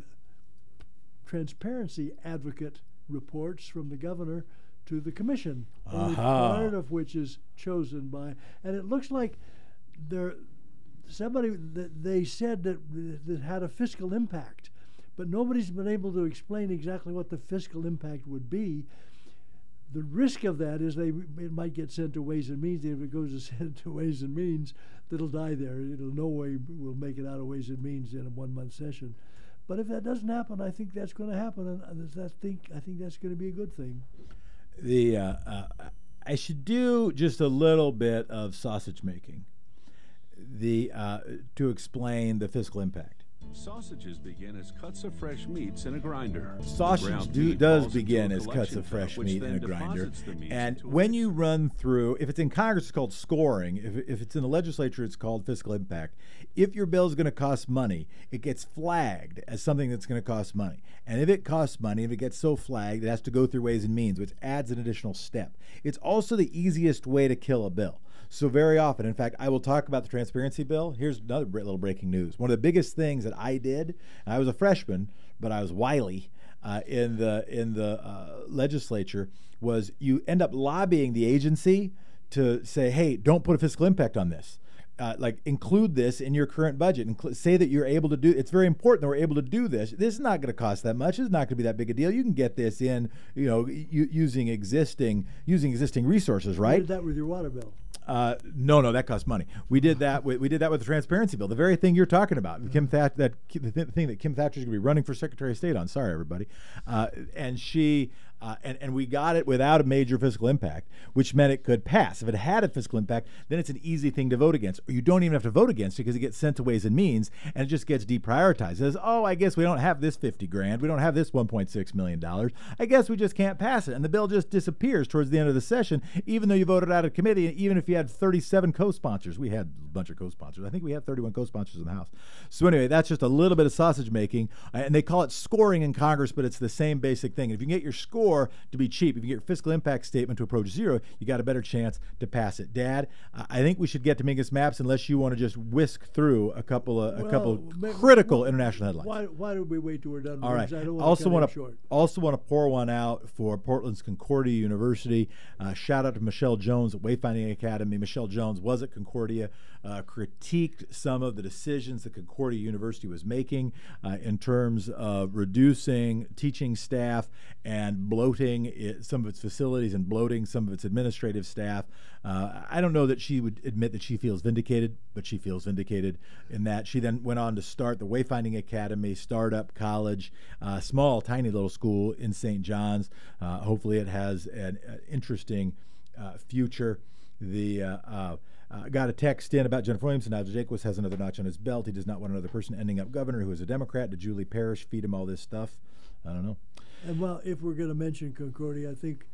transparency advocate reports from the governor to the commission, only part of which is chosen by. And it looks like there somebody that they said that that had a fiscal impact, but nobody's been able to explain exactly what the fiscal impact would be. The risk of that is they it might get sent to Ways and Means. If it goes to sent to Ways and Means, it'll die there. It'll no way will make it out of Ways and Means in a one month session. But if that doesn't happen, I think that's going to happen, and I think I think that's going to be a good thing. The uh, uh, I should do just a little bit of sausage making, the uh, to explain the fiscal impact. Sausages begin as cuts of fresh meats in a grinder. Sausage do, does begin as cuts of fresh meat in a grinder. And when you run through, if it's in Congress, it's called scoring. If, if it's in the legislature, it's called fiscal impact. If your bill is going to cost money, it gets flagged as something that's going to cost money. And if it costs money, if it gets so flagged, it has to go through Ways and Means, which adds an additional step. It's also the easiest way to kill a bill. So, very often, in fact, I will talk about the transparency bill. Here's another little breaking news. One of the biggest things that I did, I was a freshman, but I was wily uh, in the, in the uh, legislature, was you end up lobbying the agency to say, hey, don't put a fiscal impact on this. Uh, like include this in your current budget and say that you're able to do it's very important that we're able to do this this is not going to cost that much it's not going to be that big a deal you can get this in you know using existing using existing resources right you did that with your water bill uh, no, no, that costs money. We did that. With, we did that with the transparency bill. The very thing you're talking about, mm-hmm. Kim Thatcher, that the thing that Kim Thatcher's going to be running for Secretary of State on. Sorry, everybody. Uh, and she uh, and, and we got it without a major fiscal impact, which meant it could pass. If it had a fiscal impact, then it's an easy thing to vote against. Or you don't even have to vote against it because it gets sent to Ways and Means and it just gets deprioritized. It says, oh, I guess we don't have this 50 grand. We don't have this $1.6 million. I guess we just can't pass it. And the bill just disappears towards the end of the session, even though you voted out of committee, and even if you had 37 co sponsors. We had a bunch of co sponsors. I think we had 31 co sponsors in the House. So, anyway, that's just a little bit of sausage making. And they call it scoring in Congress, but it's the same basic thing. If you get your score, or to be cheap. If you get your fiscal impact statement to approach zero, you got a better chance to pass it. Dad, I think we should get to Mingus Mapps unless you want to just whisk through a couple of a Well, couple ma- critical international headlines. Why, why don't we wait till we're done? All right. I don't also want want to short. also want to pour one out for Portland's Concordia University. Uh, shout out to Michelle Jones at Wayfinding Academy. Michelle Jones was at Concordia, uh, critiqued some of the decisions that Concordia University was making uh, in terms of reducing teaching staff and bloating it, some of its facilities and bloating some of its administrative staff. Uh, I don't know that she would admit that she feels vindicated, but she feels vindicated in that she then went on to start the Wayfinding Academy, startup college, uh, small, tiny little school in St. John's. Uh, hopefully, it has an, an interesting uh, future. The uh, got a text in about Jennifer Williamson. Nigel Jaquiss has another notch on his belt. He does not want another person ending up governor who is a Democrat. Did Julie Parrish feed him all this stuff? I don't know. And well, if we're going to mention Concordia, I think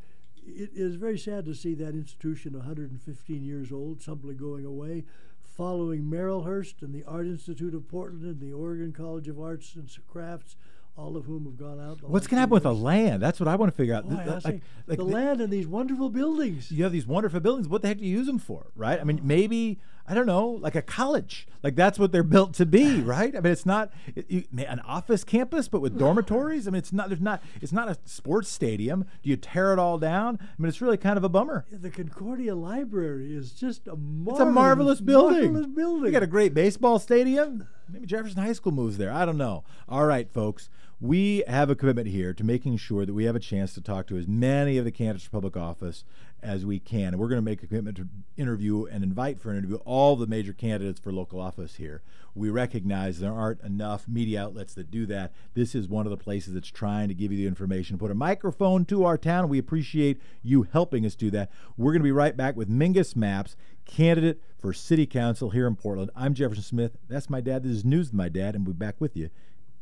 it is very sad to see that institution, 115 years old, simply going away, following Marylhurst and the Art Institute of Portland and the Oregon College of Arts and Crafts, all of whom have gone out. What's going to happen with the land? That's what I want to figure out. Oh, Boy, Th- I uh, like- like the the- land and these wonderful buildings. you have these wonderful buildings. What the heck do you use them for, right? I mean, oh. maybe I don't know, like a college. Like that's what they're built to be, right? I mean, it's not it, you, an office campus, but with dormitories. I mean, it's not. There's not. It's not a sports stadium. Do you tear it all down? I mean, it's really kind of a bummer. The Concordia Library is just a marvelous, It's a marvelous building. Marvelous building. You got a great baseball stadium. Maybe Jefferson High School moves there. I don't know. All right, folks. We have a commitment here to making sure that we have a chance to talk to as many of the candidates for public office as we can. And we're going to make a commitment to interview and invite for an interview all the major candidates for local office here. We recognize there aren't enough media outlets that do that. This is one of the places that's trying to give you the information, put a microphone to our town. We appreciate you helping us do that. We're going to be right back with Mingus Mapps, candidate for city council here in Portland. I'm Jefferson Smith. That's my dad. This is News with My Dad, and we'll be back with you.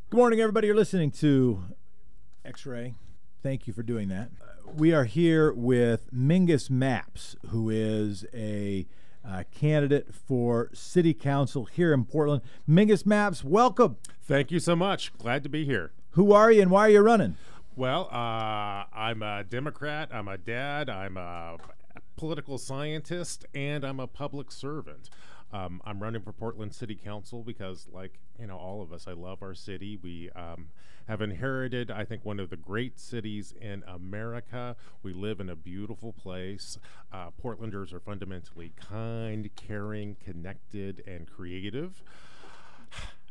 Good morning, everybody. You're listening to X Ray. Thank you for doing that. Uh, we are here with Mingus Mapps, who is a uh, candidate for city council here in Portland. Mingus Mapps, welcome. Thank you so much. Glad to be here. Who are you and why are you running? Well, uh, I'm a Democrat, I'm a dad, I'm a political scientist, and I'm a public servant. Um, I'm running for Portland City Council because, like you know, all of us, I love our city. We um, have inherited, I think, one of the great cities in America. We live in a beautiful place. Uh, Portlanders are fundamentally kind, caring, connected, and creative.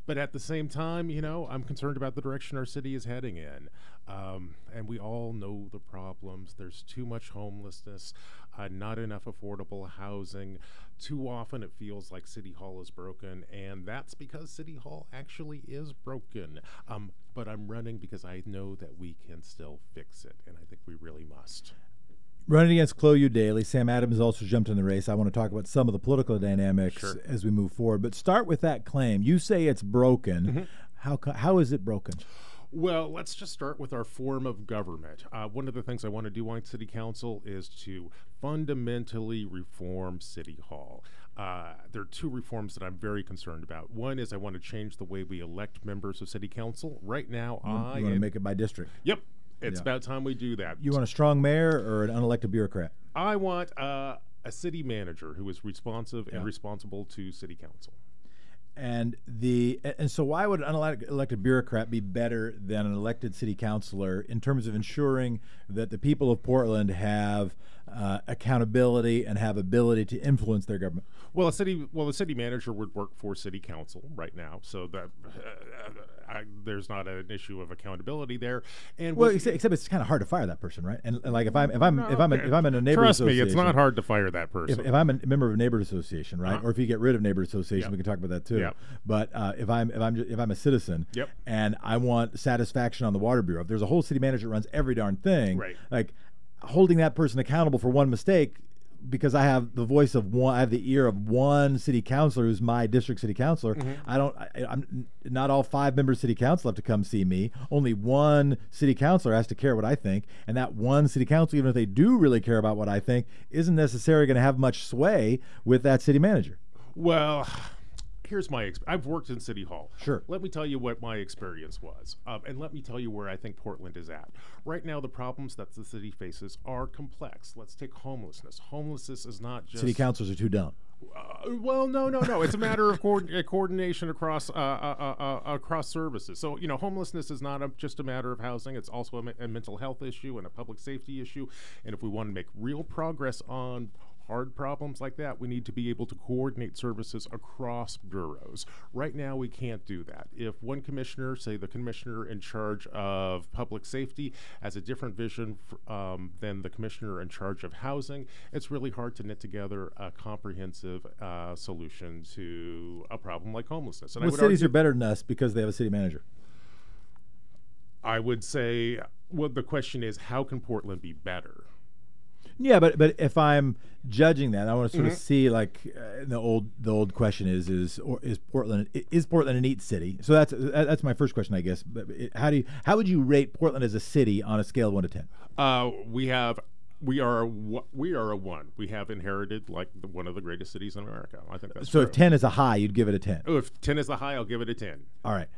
But at the same time, you know, I'm concerned about the direction our city is heading in. Um, and we all know the problems. There's too much homelessness, uh, not enough affordable housing. Too often it feels like City Hall is broken, and that's because City Hall actually is broken. Um, but I'm running because I know that we can still fix it, and I think we really must. Running against Chloe Eudaly. Sam Adams also jumped in the race. I want to talk about some of the political dynamics Sure. as we move forward. But start with that claim. You say it's broken. Mm-hmm. How, how is it broken? Well, let's just start with our form of government. Uh, one of the things I want to do on City Council is to fundamentally reform City Hall. Uh, there are two reforms that I'm very concerned about. One is I want to change the way we elect members of City Council. Right now, I you want to make it by district. yep, it's Yeah. about time we do that. You want a strong mayor or an unelected bureaucrat? I want uh, a city manager who is responsive and responsible to City Council. And the and so why would an elected bureaucrat be better than an elected city councilor in terms of ensuring that the people of Portland have uh, accountability and have ability to influence their government? Well, a city well, the city manager would work for city council right now, so that uh, I, there's not an issue of accountability there. And Well, except, except it's kind of hard to fire that person, right? And, and like if I'm if I'm if I'm a, if I'm in a neighborhood trust me, it's not hard to fire that person. if I'm a member of a neighborhood association, right, Uh-huh. or if you get rid of neighborhood association, Yep. we can talk about that too. Yep. But uh, if I'm if I'm ju- if I'm a citizen, Yep. and I want satisfaction on the water bureau, if there's a whole city manager that runs every darn thing, Right. like holding that person accountable for one mistake because I have the voice of one, I have the ear of one city councilor who's my district city councilor. Mm-hmm. I don't, I, I'm not all five members of city council have to come see me. Only one city councilor has to care what I think, and that one city council, even if they do really care about what I think, isn't necessarily going to have much sway with that city manager. well, here's my ex- I've worked in City Hall. Sure. Let me tell you what my experience was, um, and let me tell you where I think Portland is at right now. The problems that the city faces are complex. Let's take homelessness. Homelessness is not just City councils are too dumb. uh, well, no, no, no. It's a matter of uh, coordination across uh, uh, uh, uh, across services. So you know, homelessness is not a, just a matter of housing. It's also a, a mental health issue and a public safety issue. And if we want to make real progress on hard problems like that, we need to be able to coordinate services across bureaus. Right now, we can't do that. If one commissioner, say the commissioner in charge of public safety, has a different vision f- um, than the commissioner in charge of housing, it's really hard to knit together a comprehensive uh, solution to a problem like homelessness. And I Well, cities are better than us because they have a city manager. I would say, well, the question is, how can Portland be better? Yeah, but but if I'm judging that, I want to sort Mm-hmm. of see like uh, the old the old question is is or is Portland is Portland a neat city? So that's that's my first question, I guess. But it- how do you how would you rate Portland as a city on a scale of one to ten? Uh, we have. We are a, we are a one. We have inherited like the, one of the greatest cities in America. I think that's So true. if ten is a high, you'd give it a ten. Oh, if ten is the high, I'll give it a ten. All right.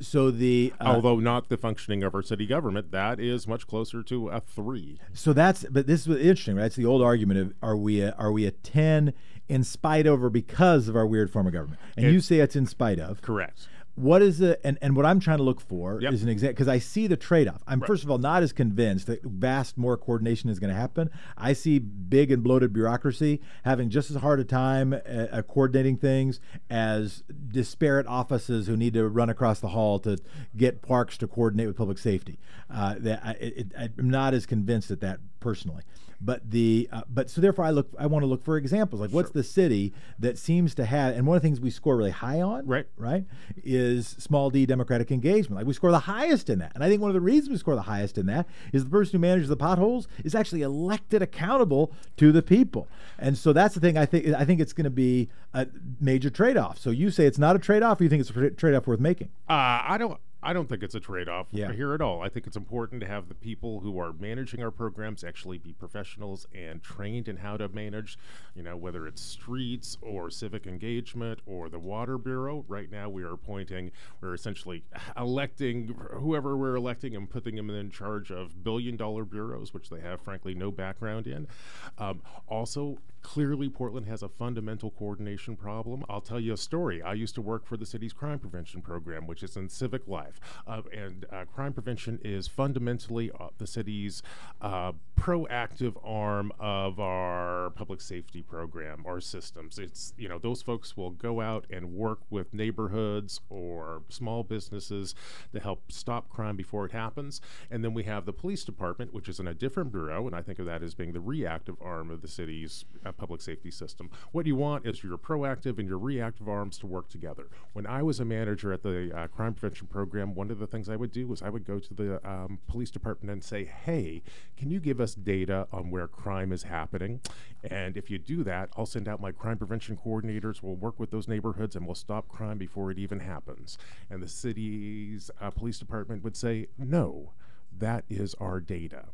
So the uh, Although not the functioning of our city government, that is much closer to a three. So that's but this is interesting, right? It's the old argument of are we a, are we a ten in spite of or because of our weird form of government? And you say it's in spite of. Correct. What is the And, and what I'm trying to look for Yep. is an example because I see the trade off. I'm first of all not as convinced that vast more coordination is going to happen. I see big and bloated bureaucracy having just as hard a time uh, uh, coordinating things as disparate offices who need to run across the hall to get parks to coordinate with public safety. Uh, that I, it, I'm not as convinced at that personally. But the uh, but so therefore I look I want to look for examples like what's the city that seems to have and one of the things we score really high on Right. right, is small d democratic engagement. Like we score the highest in that. And I think one of the reasons we score the highest in that is the person who manages the potholes is actually elected accountable to the people. And so that's the thing I think I think it's going to be a major trade-off. So you say it's not a trade-off you think it's a trade-off worth making? Uh, I don't. I don't think it's a trade-off Yeah. here at all. I think it's important to have the people who are managing our programs actually be professionals and trained in how to manage, you know, whether it's streets or civic engagement or the water bureau. Right now, we are appointing, we're essentially electing whoever we're electing and putting them in charge of billion-dollar bureaus, which they have, frankly, no background in. Um, also, clearly, Portland has a fundamental coordination problem. I'll tell you a story. I used to work for the city's crime prevention program, which is in civic life. Uh, and uh, crime prevention is fundamentally uh, the city's uh, proactive arm of our public safety program, our systems. It's, you know, those folks will go out and work with neighborhoods or small businesses to help stop crime before it happens. And then we have the police department, which is in a different bureau, and I think of that as being the reactive arm of the city's uh, public safety system. What you want is your proactive and your reactive arms to work together. When I was a manager at the uh, crime prevention program, one of the things I would do was I would go to the um, police department and say, "Hey, can you give us data on where crime is happening?" And if you do that, I'll send out my crime prevention coordinators. We'll work with those neighborhoods and we'll stop crime before it even happens. And the city's uh, police department would say, "No, that is our data."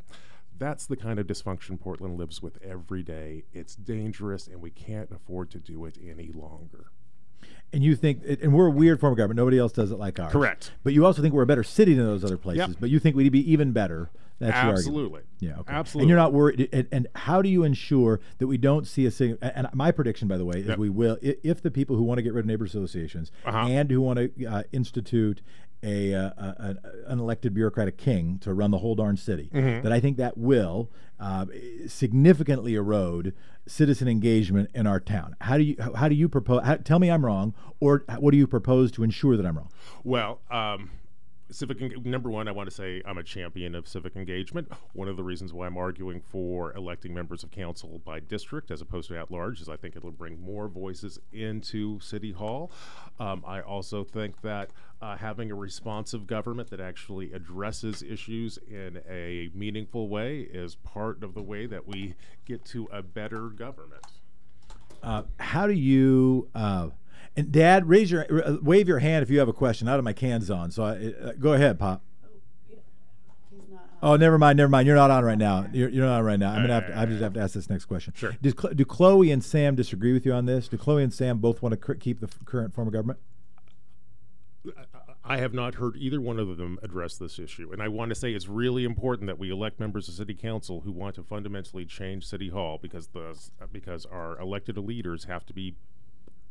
That's the kind of dysfunction Portland lives with every day. It's dangerous, and we can't afford to do it any longer. And you think, and we're a weird form of government. Nobody else does it like ours. Correct. But you also think we're a better city than those other places. Yep. But you think we'd be even better. That's your. Absolutely. Yeah, okay. Absolutely. And you're not worried. And, and how do you ensure that we don't see a sig- and my prediction, by the way, is Yep. we will if the people who want to get rid of neighbor associations Uh-huh. and who want to uh, institute a, uh, a, a an elected bureaucratic king to run the whole darn city, Mm-hmm. that I think that will uh, significantly erode citizen engagement in our town. How do you how, how do you propose? How, tell me I'm wrong, or what do you propose to ensure that I'm wrong? Well, um, civic en- number one, I want to say I'm a champion of civic engagement. One of the reasons why I'm arguing for electing members of council by district as opposed to at large is I think it'll bring more voices into City Hall. Um, I also think that uh, having a responsive government that actually addresses issues in a meaningful way is part of the way that we get to a better government. Uh, how do you uh, and Dad raise your uh, wave your hand if you have a question? Out of my cans on, so I, uh, go ahead, Pop. Oh, never mind, never mind. You're not on right now. You're, you're not on right now. I'm gonna have to. I just have to ask this next question. Sure. Does, do Chloe and Sam disagree with you on this? Do Chloe and Sam both want to cr- keep the f- current form of government? I have not heard either one of them address this issue. And I want to say it's really important that we elect members of city council who want to fundamentally change city hall because the because our elected leaders have to be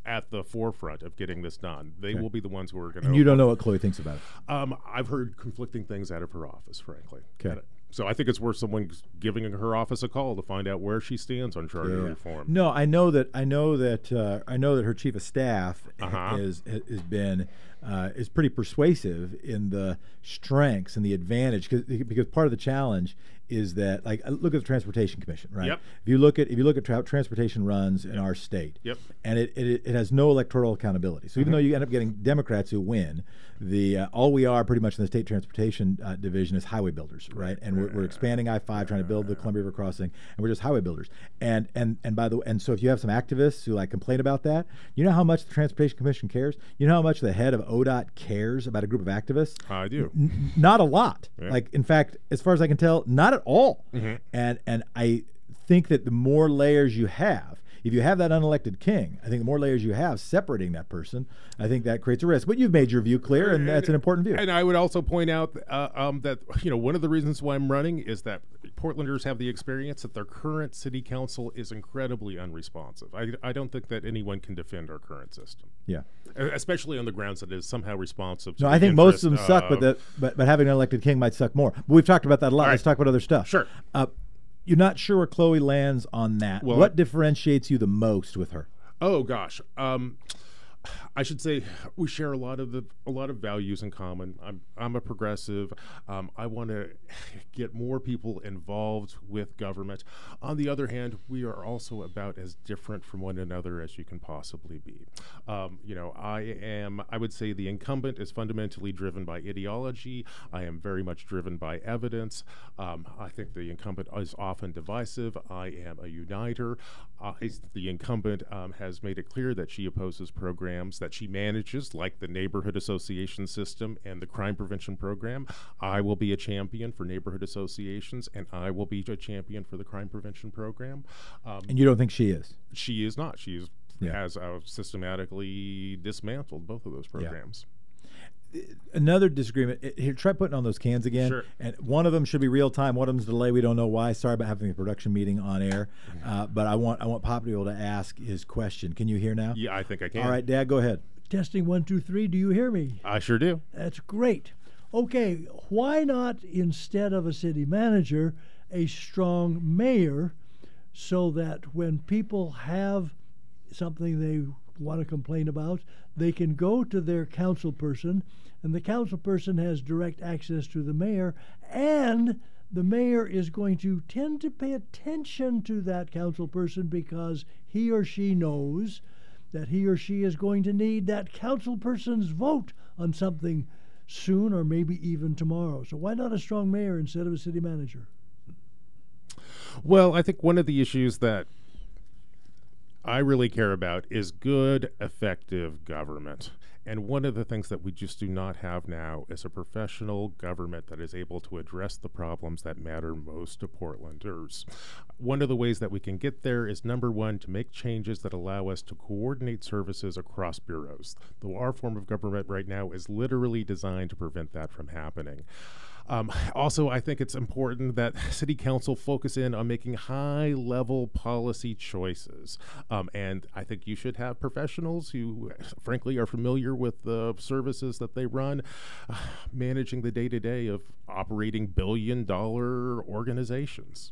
at the forefront of getting this done. They will be the ones who are going to you don't know what Chloe thinks about it. Um, I've heard conflicting things out of her office, frankly. Okay. So I think it's worth someone giving her office a call to find out where she stands on charter Yeah. reform. No, I know that. I know that. Uh, I know that her chief of staff Uh-huh. is has been uh, is pretty persuasive in the strengths and the advantage because because part of the challenge is that like uh, look at the transportation commission right Yep. if you look at if you look at tra- transportation runs in our state Yep. Mm-hmm. and it, it, it has no electoral accountability so even though you end up getting democrats who win the uh, all we are pretty much in the state transportation uh, division is highway builders right and we're, we're expanding i-5 trying to build the columbia river crossing and we're just highway builders and and and by the way and so if you have some activists who like complain about that you know how much the transportation commission cares you know how much the head of odot cares about a group of activists I do. N- not a lot. Yeah. Like in fact, as far as I can tell, not at all. Mm-hmm. And and I think that the more layers you have, if you have that unelected king, I think the more layers you have separating that person, I think that creates a risk. But you've made your view clear, and that's an important view. And I would also point out uh, um, that you know one of the reasons why I'm running is that Portlanders have the experience that their current city council is incredibly unresponsive. I, I don't think that anyone can defend our current system, Yeah. especially on the grounds that it is somehow responsive. To No, the I think most of them suck, but the, but but having an elected king might suck more. But we've talked about that a lot. All Let's talk about other stuff. Sure. Uh, you're not sure where Chloe lands on that. Well, what differentiates you the most with her? Oh gosh. Um, I should say we share a lot of the a lot of values in common. I'm I'm a progressive. Um, I want to get more people involved with government. On the other hand, we are also about as different from one another as you can possibly be. Um, you know, I am. I would say the incumbent is fundamentally driven by ideology. I am very much driven by evidence. Um, I think the incumbent is often divisive. I am a uniter. Uh, the incumbent um, has made it clear that she opposes programs that she manages, like the neighborhood association system and the crime prevention program. I will be a champion for neighborhood associations, and I will be a champion for the crime prevention program. Um, And you don't think she is? she is not. She is, Yeah. has uh, systematically dismantled both of those programs. Another disagreement. i- Here, try putting on those cans again. Sure. And one of them should be real time. One of them's delay. We don't know why. Sorry about having a production meeting on air. Uh, but I want I want Pop to be able to ask his question. Can you hear now? Yeah, I think I can. All right, Dad, go ahead. Testing one, two, three. Do you hear me? I sure do. That's great. Okay, why not instead of a city manager, a strong mayor, so that when people have something they want to complain about, they can go to their council person, and the council person has direct access to the mayor, and the mayor is going to tend to pay attention to that council person because he or she knows that he or she is going to need that council person's vote on something soon or maybe even tomorrow. So why not a strong mayor instead of a city manager? Well, I think one of the issues that I really care about is good, effective government. And one of the things that we just do not have now is a professional government that is able to address the problems that matter most to Portlanders. One of the ways that we can get there is number one, to make changes that allow us to coordinate services across bureaus. Though our form of government right now is literally designed to prevent that from happening. Um, also, I think it's important that City Council focus in on making high level policy choices. Um, and I think you should have professionals who, frankly, are familiar with the services that they run, uh, managing the day to day of operating billion dollar organizations.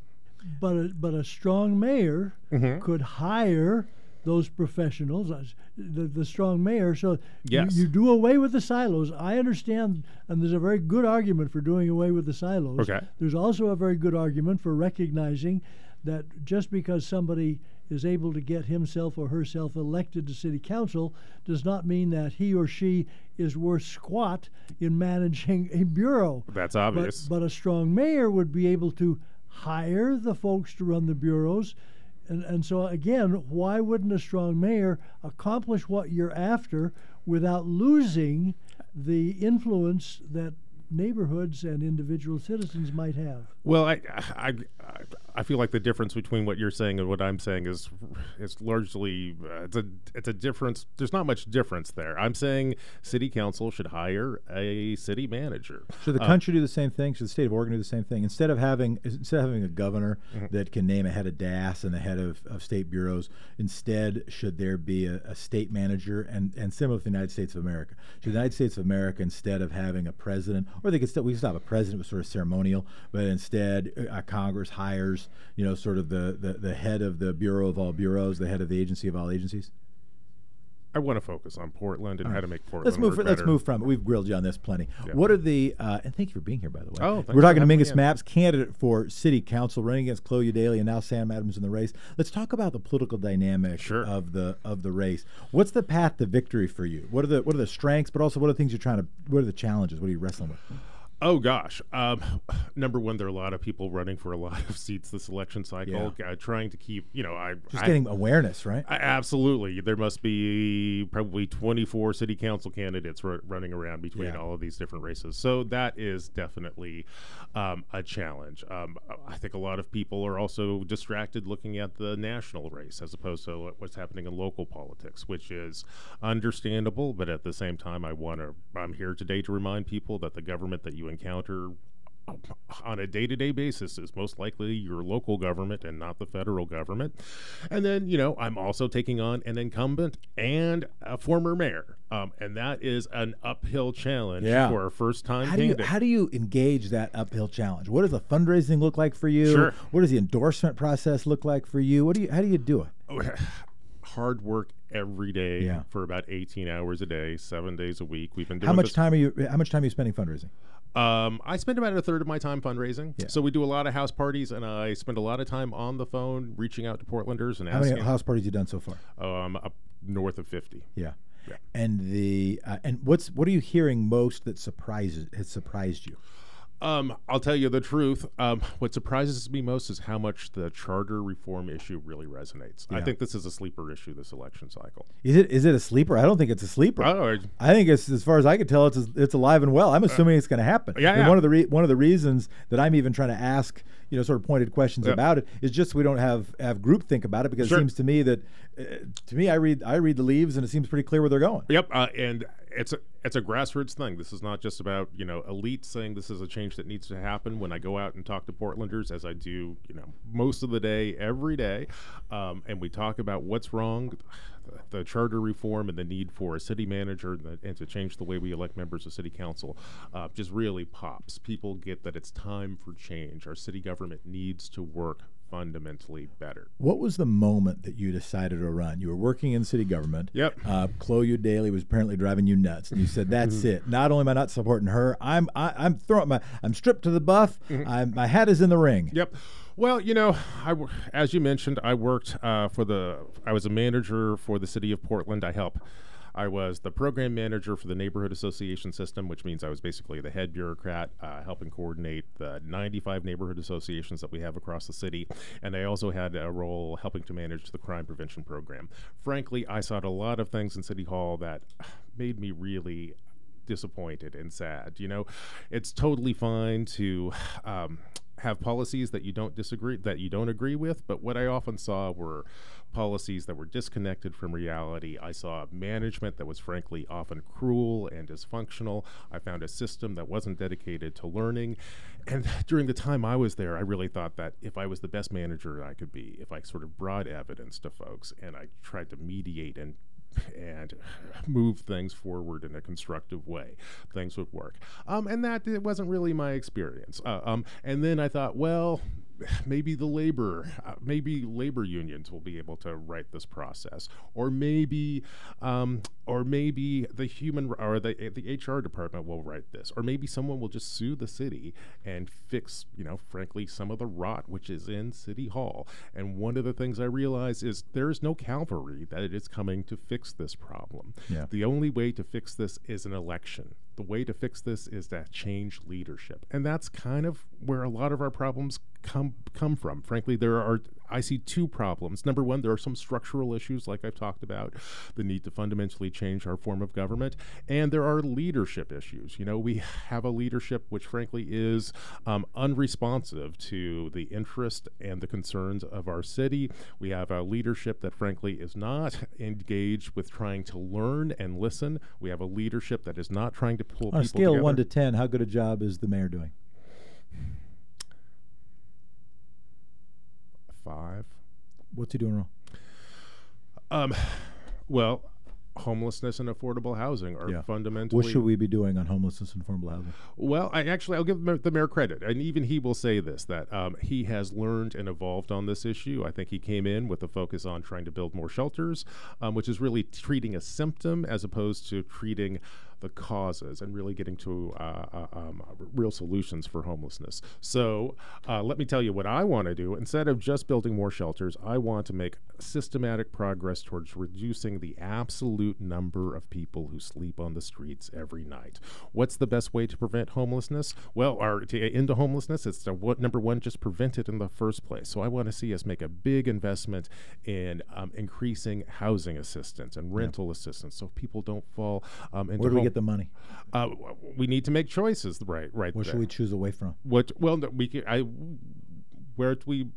But a, but a strong mayor Mm-hmm. could hire those professionals, uh, the, the strong mayor. So you- Yes. you, do away with the silos. I understand, and there's a very good argument for doing away with the silos. Okay. There's also a very good argument for recognizing that just because somebody is able to get himself or herself elected to city council does not mean that he or she is worth squat in managing a bureau. That's But, obvious. but a strong mayor would be able to hire the folks to run the bureaus. And, and so, again, why wouldn't a strong mayor accomplish what you're after without losing the influence that neighborhoods and individual citizens might have. Well, I, I, I, feel like the difference between what you're saying and what I'm saying is, is largely uh, it's a it's a difference. There's not much difference there. I'm saying city council should hire a city manager. Should the Uh, country do the same thing? Should the state of Oregon do the same thing? Instead of having instead of having a governor Mm-hmm. that can name a head of DAS and a head of, of state bureaus, instead should there be a, a state manager and, and similar to the United States of America? Should the United States of America instead of having a president, or they could still we still have a president with sort of ceremonial, but instead uh, Congress hires you know sort of the, the the head of the bureau of all bureaus, the head of the agency of all agencies. I want to focus on Portland and how to make Portland. Let's move. work Let's move from it. We've grilled you on this plenty. Yeah. What are the? Uh, and thank you for being here, by the way. Oh, we're talking to Mingus. Mapps, candidate for city council, running against Chloe Eudaly and now Sam Adams in the race. Let's talk about the political dynamic Sure. of the of the race. What's the path to victory for you? What are the what are the strengths, but also what are the things you're trying to? What are the challenges? What are you wrestling with? Oh gosh. Um, number one, there are a lot of people running for a lot of seats this election cycle, uh, trying to keep. You know, I Just I- getting awareness, right? I- absolutely. There must be probably 24 city council candidates ru- running around between Yeah. all of these different races. So that is definitely um, a challenge. Um, I think a lot of people are also distracted looking at the national race as opposed to what's happening in local politics, which is understandable. But at the same time, I want to. I'm here today to remind people that the government that you encounter on a day-to-day basis is most likely your local government and not the federal government. And then, you know, I'm also taking on an incumbent and a former mayor. Um, and that is an uphill challenge Yeah. for a first-time How do you candidate. how do you engage that uphill challenge? What does the fundraising look like for you? Sure. What does the endorsement process look like for you? What do you how do you do it? Hard work every day Yeah. for about 18 hours a day, seven days a week. We've been doing How much time are you how much time are you spending fundraising? Um, I spend about a third of my time fundraising. Yeah. So we do a lot of house parties, and I spend a lot of time on the phone reaching out to Portlanders and asking. How many house parties you done so far? um, up north of 50. Yeah. Yeah. And the uh, and what's what are you hearing most that surprises has surprised you? Um, I'll tell you the truth. Um, what surprises me most is how much the charter reform issue really resonates. I think this is a sleeper issue this election cycle. Is it is it a sleeper? I don't think it's a sleeper. Oh, I think it's as far as I can tell, it's it's alive and well. I'm assuming it's going to happen. Uh, yeah, yeah. one of the re- one of the reasons that I'm even trying to ask, you know, sort of pointed questions about it is just we don't have have group think about it because Sure. it seems to me that uh, to me I read I read the leaves and it seems pretty clear where they're going. Yep, uh, and it's a it's a grassroots thing. This is not just about you know elites saying this is a change that needs to happen. When I go out and talk to Portlanders, as I do, you know, most of the day, every day, um, and we talk about what's wrong, the charter reform, and the need for a city manager, and, the, and to change the way we elect members of city council, uh, just really pops. People get that it's time for change. Our city government needs to work fundamentally better. What was the moment that you decided to run? You were working in city government. Yep. Uh, Chloe Eudaly was apparently driving you nuts, and you said, "That's it. Not only am I not supporting her, I'm I, I'm throwing my I'm stripped to the buff. I'm, my hat is in the ring." Yep. Well, you know, I as you mentioned, I worked uh, for the. I was a manager for the city of Portland. I help. I was the program manager for the neighborhood association system, which means I was basically the head bureaucrat, uh, helping coordinate the 95 neighborhood associations that we have across the city. And I also had a role helping to manage the crime prevention program. Frankly, I saw a lot of things in City Hall that made me really disappointed and sad. You know, it's totally fine to um, have policies that you don't disagree that you don't agree with, but what I often saw were policies that were disconnected from reality. I saw management that was frankly often cruel and dysfunctional. I found a system that wasn't dedicated to learning. And during the time I was there, I really thought that if I was the best manager I could be, if I sort of brought evidence to folks and I tried to mediate and and move things forward in a constructive way, things would work. Um, and that it wasn't really my experience. Uh, um, and then I thought, well, maybe the labor, uh, maybe labor unions will be able to write this process, or maybe, um, or maybe the human or the the HR department will write this, or maybe someone will just sue the city and fix, you know, frankly, some of the rot which is in City Hall. And one of the things I realize is there is no cavalry that it is coming to fix this problem. Yeah. The only way to fix this is an election. The way to fix this is to change leadership. And that's kind of where a lot of our problems come come from. Frankly, there are I see two problems. Number one, there are some structural issues, like I've talked about, the need to fundamentally change our form of government, and there are leadership issues. You know, we have a leadership which, frankly, is um, unresponsive to the interest and the concerns of our city. We have a leadership that, frankly, is not engaged with trying to learn and listen. We have a leadership that is not trying to pull On a scale together. one to ten, how good a job is the mayor doing? Five. What's he doing wrong? Um, well, homelessness and affordable housing are Yeah. fundamentally. What should we be doing on homelessness and affordable housing? Well, I actually I'll give the mayor- credit, and even he will say this that um, he has learned and evolved on this issue. I think he came in with a focus on trying to build more shelters, um, which is really treating a symptom as opposed to treating the causes and really getting to uh, uh, um, real solutions for homelessness. So, uh, let me tell you what I want to do. Instead of just building more shelters, I want to make systematic progress towards reducing the absolute number of people who sleep on the streets every night. What's the best way to prevent homelessness? Well, or to into homelessness, it's what number one, just prevent it in the first place. So I want to see us make a big investment in um, increasing housing assistance and rental assistance, so people don't fall um, into Where do we home- get the money? uh, we need to make choices, right? Right. What should we choose away from? What? Well, no, we can. I. Where do we?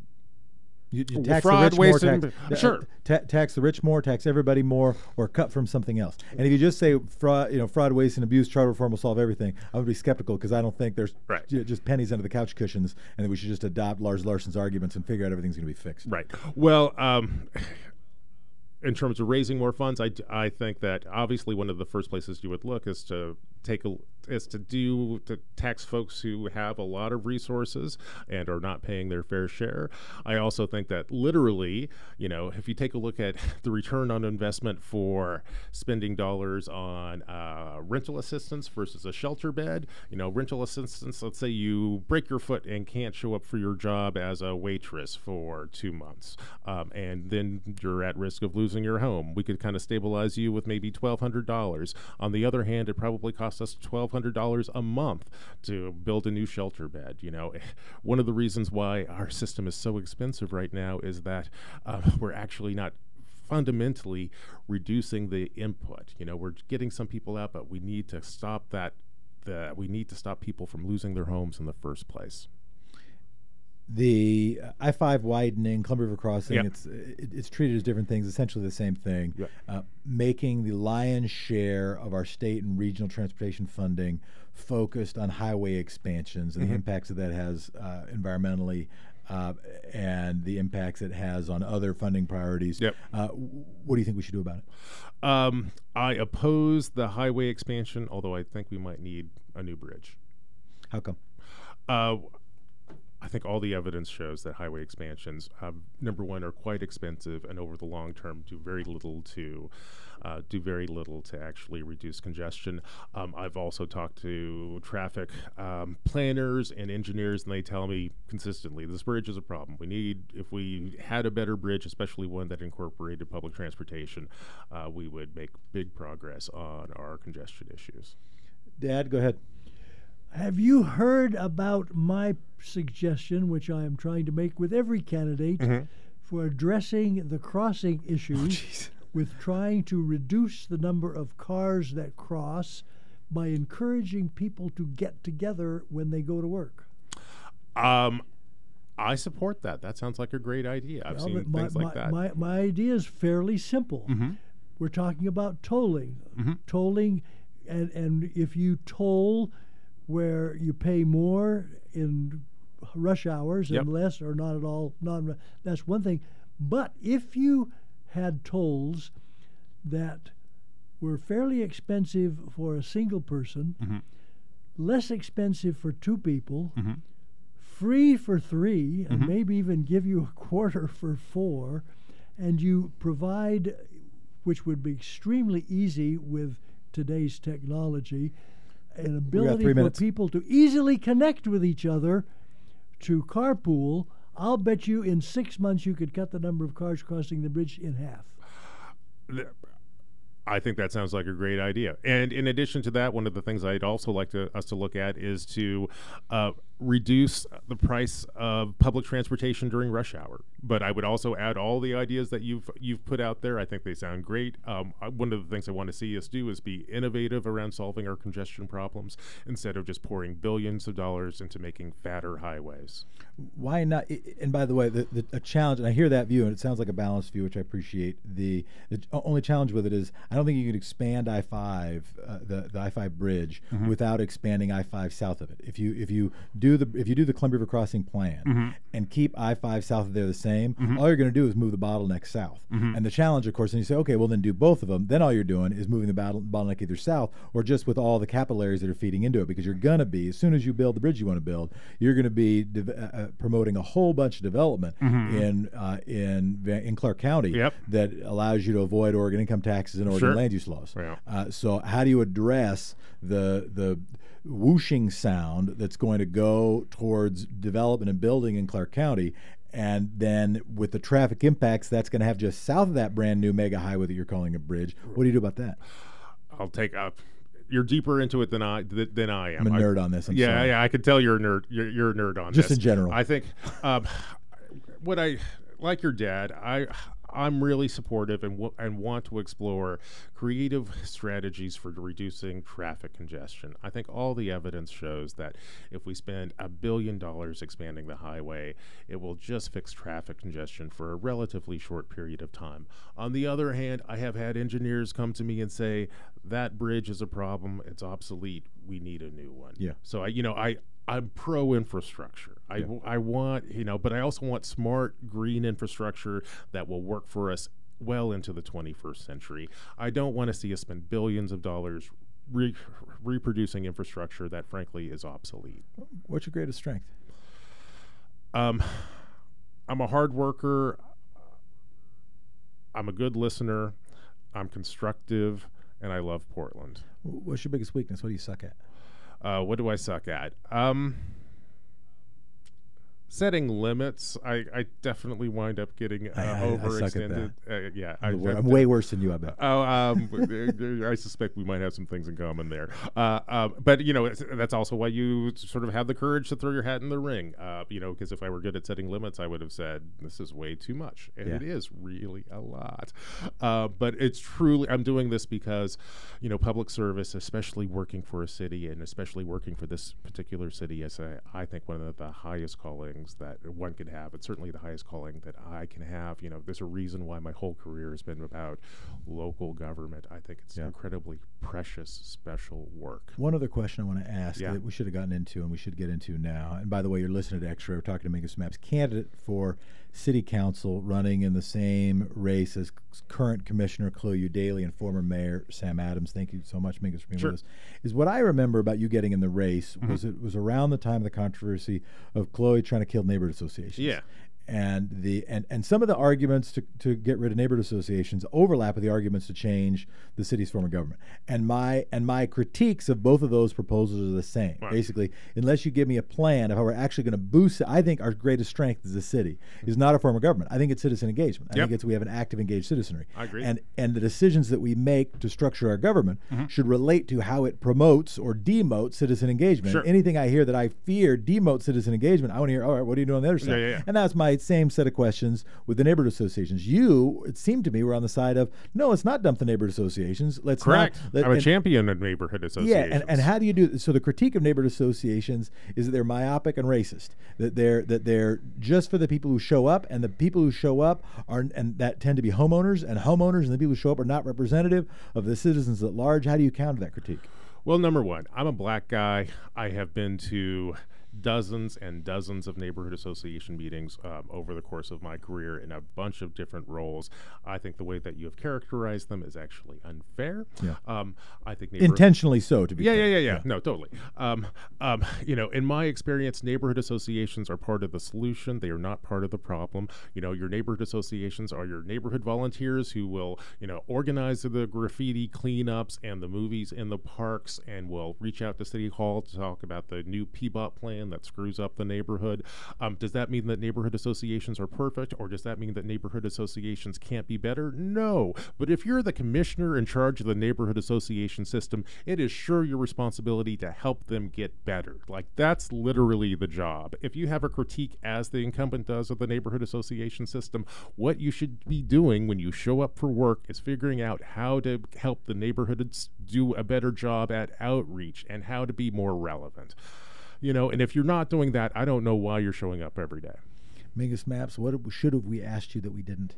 You, you tax fraud, the rich waste, more, and- tax, uh, sure. ta- tax the rich more, tax everybody more, or cut from something else. And if you just say fraud, you know, fraud, waste, and abuse, charter reform will solve everything, I would be skeptical because I don't think there's Right. ju- just pennies under the couch cushions, and that we should just adopt Lars Larson's arguments and figure out everything's going to be fixed. Right. Well, um, in terms of raising more funds, I, I think that obviously one of the first places you would look is to take a is to do to tax folks who have a lot of resources and are not paying their fair share. I also think that literally, you know, if you take a look at the return on investment for spending dollars on uh, rental assistance versus a shelter bed, you know, rental assistance. Let's say you break your foot and can't show up for your job as a waitress for two months, um, and then you're at risk of losing your home. We could kind of stabilize you with maybe twelve hundred dollars. On the other hand, it probably costs us twelve hundred dollars a month to build a new shelter bed. You know, one of the reasons why our system is so expensive right now is that uh, we're actually not fundamentally reducing the input. You know, we're getting some people out, but we need to stop that. The, we need to stop people from losing their homes in the first place. The I five widening, Columbia River Crossing, Yep. it's it, it's treated as different things, essentially the same thing. Yep. Uh, making the lion's share of our state and regional transportation funding focused on highway expansions and the impacts that that has uh, environmentally. Uh, and the impacts it has on other funding priorities. Yep. Uh, what do you think we should do about it? Um, I oppose the highway expansion, although I think we might need a new bridge. How come? I think all the evidence shows that highway expansions, um, number one, are quite expensive, and over the long term, do very little to uh, do very little to actually reduce congestion. Um, I've also talked to traffic um, planners and engineers, and they tell me consistently this bridge is a problem. We need, if we had a better bridge, especially one that incorporated public transportation, uh, we would make big progress on our congestion issues. Dad, go ahead. Have you heard about my suggestion, which I am trying to make with every candidate, mm-hmm. for addressing the crossing oh, issues with trying to reduce the number of cars that cross by encouraging people to get together when they go to work? Um, I support that. That sounds like a great idea. I've Well, seen my, things like that. My, my idea is fairly simple. Mm-hmm. We're talking about tolling. Mm-hmm. Tolling, and, and if you toll where you pay more in rush hours Yep. and less or not at all, non that's one thing. But if you had tolls that were fairly expensive for a single person, Mm-hmm. less expensive for two people, Mm-hmm. free for 3 and maybe even give you a quarter for four, and you provide, which would be extremely easy with today's technology, an ability for minutes. people to easily connect with each other to carpool. I'll bet you in six months you could cut the number of cars crossing the bridge in half. I think that sounds like a great idea. And in addition to that, one of the things I'd also like to us to look at is to uh, reduce the price of public transportation during rush hour. But I would also add all the ideas that you've you've put out there. I think they sound great. Um, I, one of the things I want to see us do is be innovative around solving our congestion problems instead of just pouring billions of dollars into making fatter highways. Why not? And by the way, the, the a challenge, and I hear that view, and it sounds like a balanced view, which I appreciate. The, the only challenge with it is I don't think you can expand I five, uh, the the I five bridge, mm-hmm. without expanding I five south of it. If you if you do the if you do the Columbia River Crossing plan mm-hmm. and keep I five south of there the same, mm-hmm. all you're going to do is move the bottleneck south. Mm-hmm. And the challenge, of course, and you say, okay, well then do both of them. Then all you're doing is moving the battle, bottleneck either south or just with all the capillaries that are feeding into it, because you're going to be as soon as you build the bridge you want to build, you're going to be de- uh, uh, promoting a whole bunch of development mm-hmm. in uh, in in Clark County yep. that allows you to avoid Oregon income taxes and Oregon sure. land use laws. Yeah. Uh, so how do you address the the whooshing sound that's going to go towards development and building in Clark County. And then with the traffic impacts that's going to have just south of that brand new mega highway that you're calling a bridge. What do you do about that? I'll take up. You're deeper into it than I than I am. I'm a nerd I, on this. I'm yeah, sorry. yeah, I can tell you're a nerd. You're, you're a nerd on just this. in general. I think um, what I like your dad. I I'm really supportive and, w- and want to explore creative strategies for reducing traffic congestion. I think all the evidence shows that if we spend a billion dollars expanding the highway, it will just fix traffic congestion for a relatively short period of time. On the other hand, I have had engineers come to me and say that bridge is a problem, it's obsolete, we need a new one. Yeah. So I you know, I I'm pro infrastructure. I, yeah. I want, you know, but I also want smart green infrastructure that will work for us well into the 21st century. I don't want to see us spend billions of dollars re- reproducing infrastructure that, frankly, is obsolete. What's your greatest strength? Um, I'm a hard worker. I'm a good listener. I'm constructive, and I love Portland. What's your biggest weakness? What do you suck at? Uh, what do I suck at? Um, setting limits, I, I definitely wind up getting uh, I, I, overextended. I uh, yeah, I'm, I, am way worse than you. I bet. Oh, um, I suspect we might have some things in common there. Uh, uh, but you know, that's also why you sort of have the courage to throw your hat in the ring. Uh, you know, because if I were good at setting limits, I would have said this is way too much, and yeah. it is really a lot. Uh, but it's truly, I'm doing this because, you know, public service, especially working for a city, and especially working for this particular city, is a, I think one of the highest calling things that one can have. It's certainly the highest calling that I can have. You know, there's a reason why my whole career has been about local government. I think it's yeah. incredibly precious, special work. One other question I want to ask yeah. that we should have gotten into and we should get into now. And by the way, you're listening to Extra. We're talking to Mingus Mapps, candidate for city council, running in the same race as current Commissioner Chloe Eudaly and former Mayor Sam Adams. Thank you so much, Mingus, for being sure. with us. Is what I remember about you getting in the race mm-hmm. was it was around the time of the controversy of Chloe trying to kill neighborhood associations. Yeah and the and, and some of the arguments to, to get rid of neighborhood associations overlap with the arguments to change the city's form of government. And my and my critiques of both of those proposals are the same. Right. Basically, unless you give me a plan of how we're actually going to boost it, I think our greatest strength as a city is not a form of government. I think it's citizen engagement. I yep. think it's we have an active engaged citizenry. I agree. And and the decisions that we make to structure our government mm-hmm. should relate to how it promotes or demotes citizen engagement. Sure. Anything I hear that I fear demotes citizen engagement, I want to hear, all right, what are you doing on the other side? Yeah, yeah, yeah. And that's my same set of questions with the neighborhood associations. You, it seemed to me, were on the side of no, let's not dump the neighborhood associations. Let's correct. Not, let, I'm a and, champion of neighborhood associations. Yeah, and, and how do you do so? The critique of neighborhood associations is that they're myopic and racist. That they're that they're just for the people who show up, and the people who show up are and that tend to be homeowners, and homeowners and the people who show up are not representative of the citizens at large. How do you counter that critique? Well, number one, I'm a black guy. I have been to dozens and dozens of neighborhood association meetings um, over the course of my career in a bunch of different roles. I think the way that you have characterized them is actually unfair. Yeah. Um, I think intentionally so. To be yeah, clear. yeah, yeah, yeah, No, totally. Um, um, you know, in my experience, neighborhood associations are part of the solution. They are not part of the problem. You know, your neighborhood associations are your neighborhood volunteers who will, you know, organize the graffiti cleanups and the movies in the parks and will reach out to City Hall to talk about the new PBOT plan that screws up the neighborhood. Um, does that mean that neighborhood associations are perfect, or does that mean that neighborhood associations can't be better? No. But if you're the commissioner in charge of the neighborhood association system, it is sure your responsibility to help them get better. Like, that's literally the job. If you have a critique, as the incumbent does, of the neighborhood association system, what you should be doing when you show up for work is figuring out how to help the neighborhoods do a better job at outreach and how to be more relevant. You know, and if you're not doing that, I don't know why you're showing up every day. Mingus Mapps, what should have we asked you that we didn't?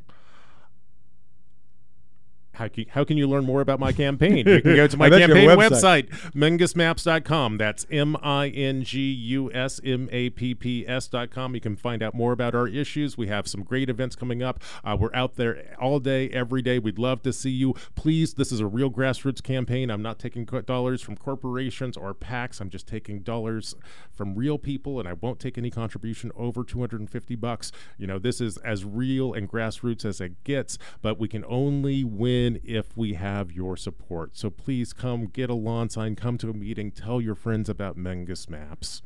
How can, how can you learn more about my campaign? You can go to my campaign website, website mingusmapps.com. That's M I N G U S M A P P S.com. You can find out more about our issues. We have some great events coming up. Uh, we're out there all day, every day. We'd love to see you. Please, this is a real grassroots campaign. I'm not taking dollars from corporations or PACs. I'm just taking dollars from real people, and I won't take any contribution over 250 bucks. You know, this is as real and grassroots as it gets, but we can only win win if we have your support. So please come get a lawn sign, come to a meeting, tell your friends about Mingus Mapps.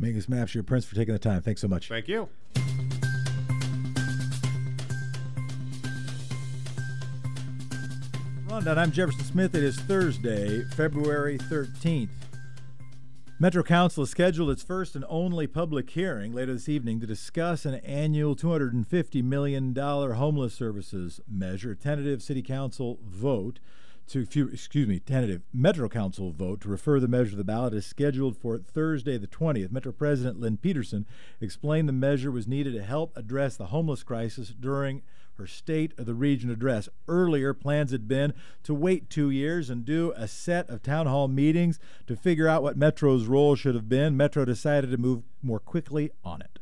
Mingus Mapps, your prince for taking the time. Thanks so much. Thank you. Rundown. I'm Jefferson Smith. It is Thursday, February 13th. Metro Council has scheduled its first and only public hearing later this evening to discuss an annual $250 million homeless services measure. Tentative City Council vote to, excuse me, tentative Metro Council vote to refer the measure to the ballot is scheduled for Thursday, the 20th. Metro President Lynn Peterson explained the measure was needed to help address the homeless crisis during her state of the region address. Earlier, plans had been to wait two years and do a set of town hall meetings to figure out what Metro's role should have been. Metro decided to move more quickly on it.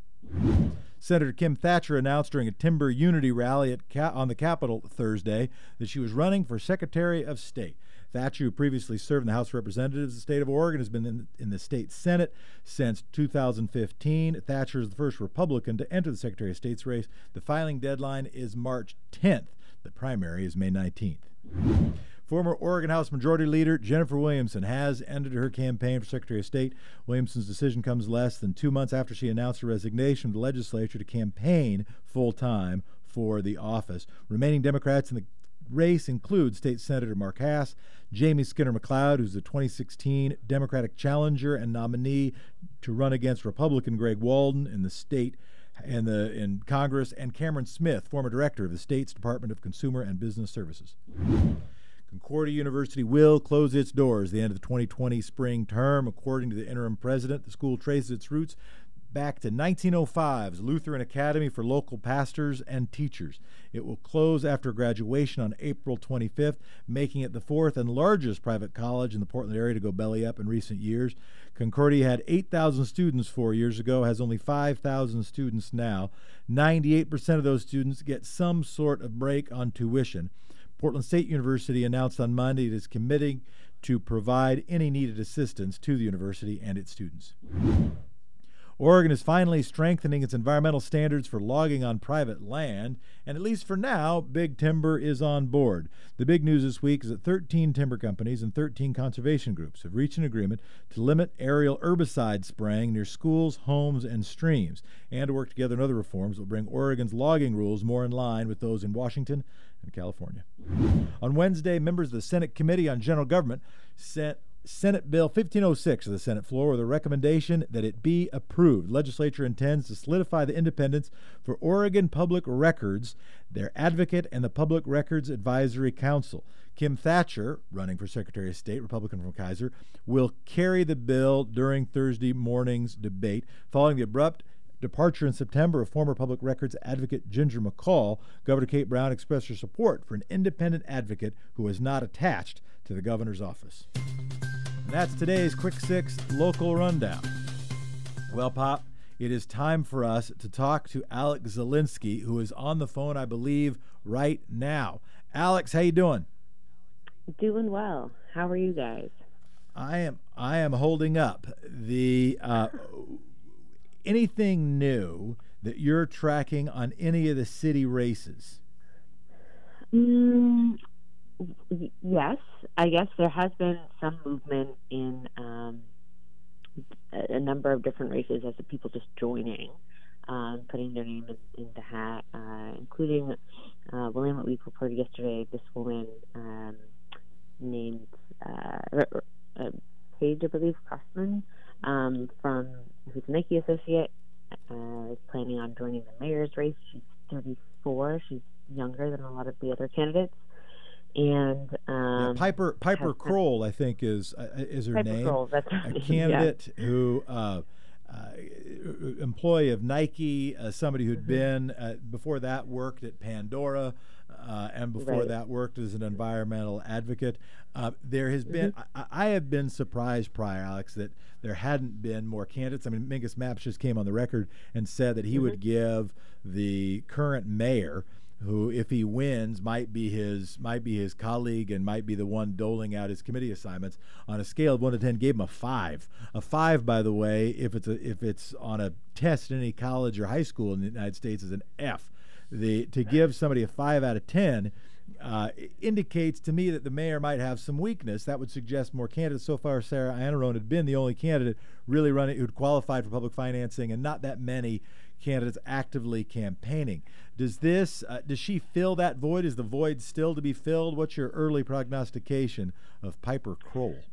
Senator Kim Thatcher announced during a Timber Unity rally at on the Capitol Thursday that she was running for Secretary of State. Thatcher, who previously served in the House of Representatives of the state of Oregon, has been in, in the state Senate since 2015. Thatcher is the first Republican to enter the Secretary of State's race. The filing deadline is March 10th. The primary is May 19th. Former Oregon House Majority Leader Jennifer Williamson has ended her campaign for Secretary of State. Williamson's decision comes less than two months after she announced her resignation from the legislature to campaign full time for the office. Remaining Democrats in the race includes State Senator Mark Hass, Jamie Skinner McLeod, who's the 2016 Democratic challenger and nominee to run against Republican Greg Walden in the state and the in Congress, and Cameron Smith, former director of the state's Department of Consumer and Business Services. Concordia University will close its doors the end of the 2020 spring term. According to the interim president, the school traces its roots back to 1905's Lutheran Academy for local pastors and teachers. It will close after graduation on April 25th, making it the fourth and largest private college in the Portland area to go belly up in recent years. Concordia had 8,000 students four years ago, has only 5,000 students now. 98% of those students get some sort of break on tuition. Portland State University announced on Monday it is committing to provide any needed assistance to the university and its students. Oregon is finally strengthening its environmental standards for logging on private land, and at least for now, Big Timber is on board. The big news this week is that 13 timber companies and 13 conservation groups have reached an agreement to limit aerial herbicide spraying near schools, homes, and streams, and to work together on other reforms that will bring Oregon's logging rules more in line with those in Washington and California. On Wednesday, members of the Senate Committee on General Government sent Senate Bill 1506 to the Senate floor with a recommendation that it be approved. Legislature intends to solidify the independence for Oregon Public Records, their advocate, and the Public Records Advisory Council. Kim Thatcher, running for Secretary of State, Republican from Keizer, will carry the bill during Thursday morning's debate. Following the abrupt departure in September of former public records advocate Ginger McCall, Governor Kate Brown expressed her support for an independent advocate who is not attached to the governor's office. And that's today's Quick Six local rundown. Well, Pop, it is time for us to talk to Alex Zielinski, who is on the phone, I believe, right now. Alex, how you doing? Doing well. How are you guys? I am. I am holding up. The uh, anything new that you're tracking on any of the city races? Mm, yes, I guess there has been some movement in um, a number of different races as the people just joining, um, putting their name in, in the hat, uh, including uh, William. What we reported yesterday, this woman um, named uh, uh, Paige, I believe, Crossman, um, from who's a Nike associate, uh, is planning on joining the mayor's race. She's 34. She's younger than a lot of the other candidates. And um, Yeah, Piper Piper Crowell, I think, is uh, is her Piper name. Crowell, that's a right, yeah. candidate who. Uh, uh, employee of Nike, uh, somebody who'd Mm-hmm. been uh, before that worked at Pandora, uh, and before Right. that worked as an environmental advocate. Uh, there has been, Mm-hmm. I, I have been surprised, prior Alex, that there hadn't been more candidates. I mean, Mingus Mapps just came on the record and said that he Mm-hmm. would give the current mayor who, if he wins, might be his might be his colleague and might be the one doling out his committee assignments on a scale of one to ten. Gave him a five. A five, by the way, if it's a if it's on a test in any college or high school in the United States, is an F. The to give somebody a five out of ten. Uh, indicates to me that the mayor might have some weakness. That would suggest more candidates. So far, Sarah Iannarone had been the only candidate really running who'd qualified for public financing, and not that many candidates actively campaigning. Does this uh, does she fill that void? Is the void still to be filled? What's your early prognostication of Piper Crowell?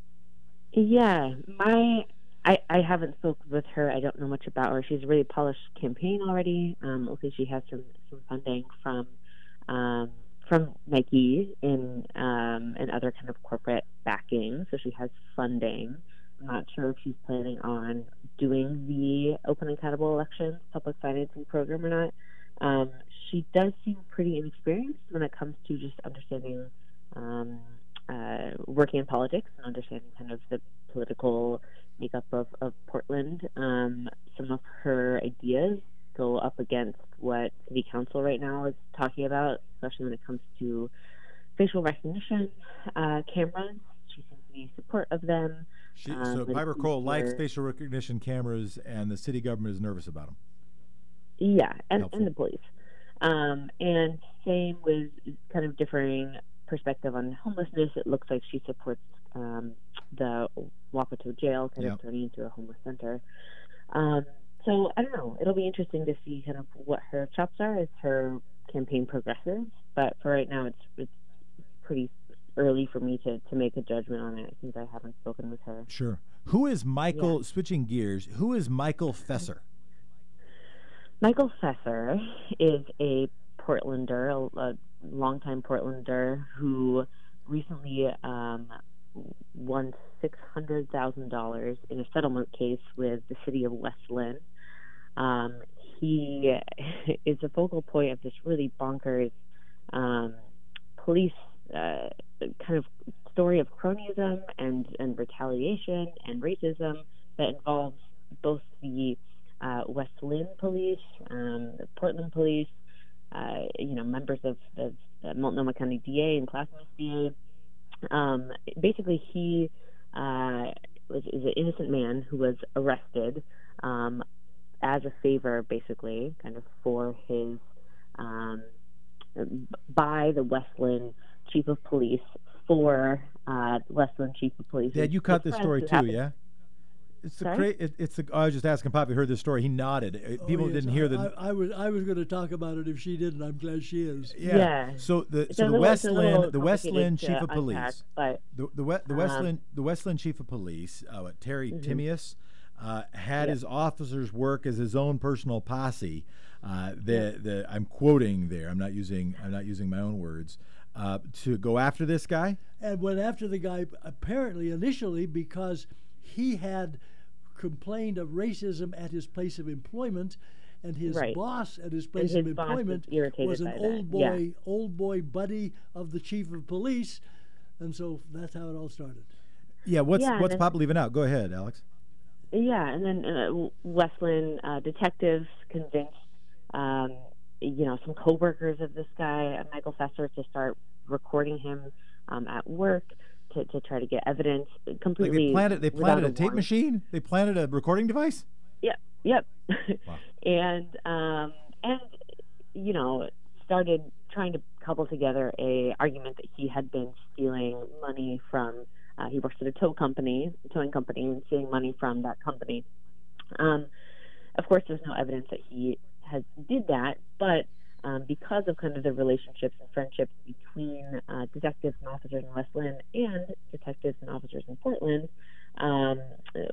Yeah, my I, I haven't spoken with her. I don't know much about her. She's a really polished campaign already. Um, okay, she has some, some funding from um, from Nike and um, and other kind of corporate backing. So she has funding. I'm not sure if she's planning on doing the open and accountable elections public financing program or not. Um, she does seem pretty inexperienced when it comes to just understanding um, uh, working in politics and understanding kind of the political makeup of, of Portland. Um, some of her ideas go up against what City Council right now is talking about, especially when it comes to facial recognition uh, cameras. She seems to be support of them. She, Um, so Piper Crowell likes facial recognition cameras, and the city government is nervous about them. Yeah, and, Helpful. and the police. Um, and same with kind of differing perspective on homelessness. It looks like she supports um, the Wapato jail kind Yep. of turning into a homeless center. Um, so I don't know. It'll be interesting to see kind of what her chops are as her campaign progresses. But for right now, it's it's pretty early for me to, to make a judgment on it since I haven't spoken with her. Sure. Who is Michael? Switching gears, who is Michael Fesser? Michael Fesser is a Portlander, a, a longtime Portlander who recently um, won six hundred thousand dollars in a settlement case with the city of West Linn. Um, he is a focal point of this really bonkers um, police uh, kind of story of cronyism and, and retaliation and racism that involves both the uh, West Linn police, um, the Portland police, uh, you know, members of the Multnomah County DA and Clackamas DA. Um, basically, he uh, was is an innocent man who was arrested um, as a favor, basically, kind of for his um, by the West Linn chief of police for uh, West Linn chief of police. Dad, you caught this story too, happened- yeah? It's the Sorry? cra- it, it's the. I was just asking Pop. You heard this story? He nodded. Uh, Oh, People yes, didn't hear I, the. I, I was I was going to talk about it if she didn't. I'm glad she is. yeah. Yeah. So the so the little- it's a West Linn the West Linn chief of unpack, police but the the, we, the West Linn Um, the West Linn chief of police uh, what, Terry Mhm. Timeus uh, had Yep. his officers work as his own personal posse. Uh, the the I'm quoting there. I'm not using I'm not using my own words. Uh, to go after this guy. and went after the guy apparently initially because he had complained of racism at his place of employment and his Right. boss at his place his of boss was employment was an by that, old yeah. boy old boy buddy of the chief of police and so that's how it all started Yeah. What's Yeah, what's and- Pop leaving out? Go ahead, Alex. Yeah, and then uh, West Linn uh, detectives convinced, um, you know, some coworkers of this guy, uh, Michael Fesser, to start recording him um, at work to, to try to get evidence. Like Completely. they planted they planted a tape machine. They planted a recording device. Yep, yep. Wow. and um, and you know started trying to cobble together a argument that he had been stealing money from. Uh, he works at a tow company, towing company, and stealing money from that company. Um, of course, there's no evidence that he has did that, but um, because of kind of the relationships and friendships between uh, detectives and officers in West Linn and detectives and officers in Portland, um,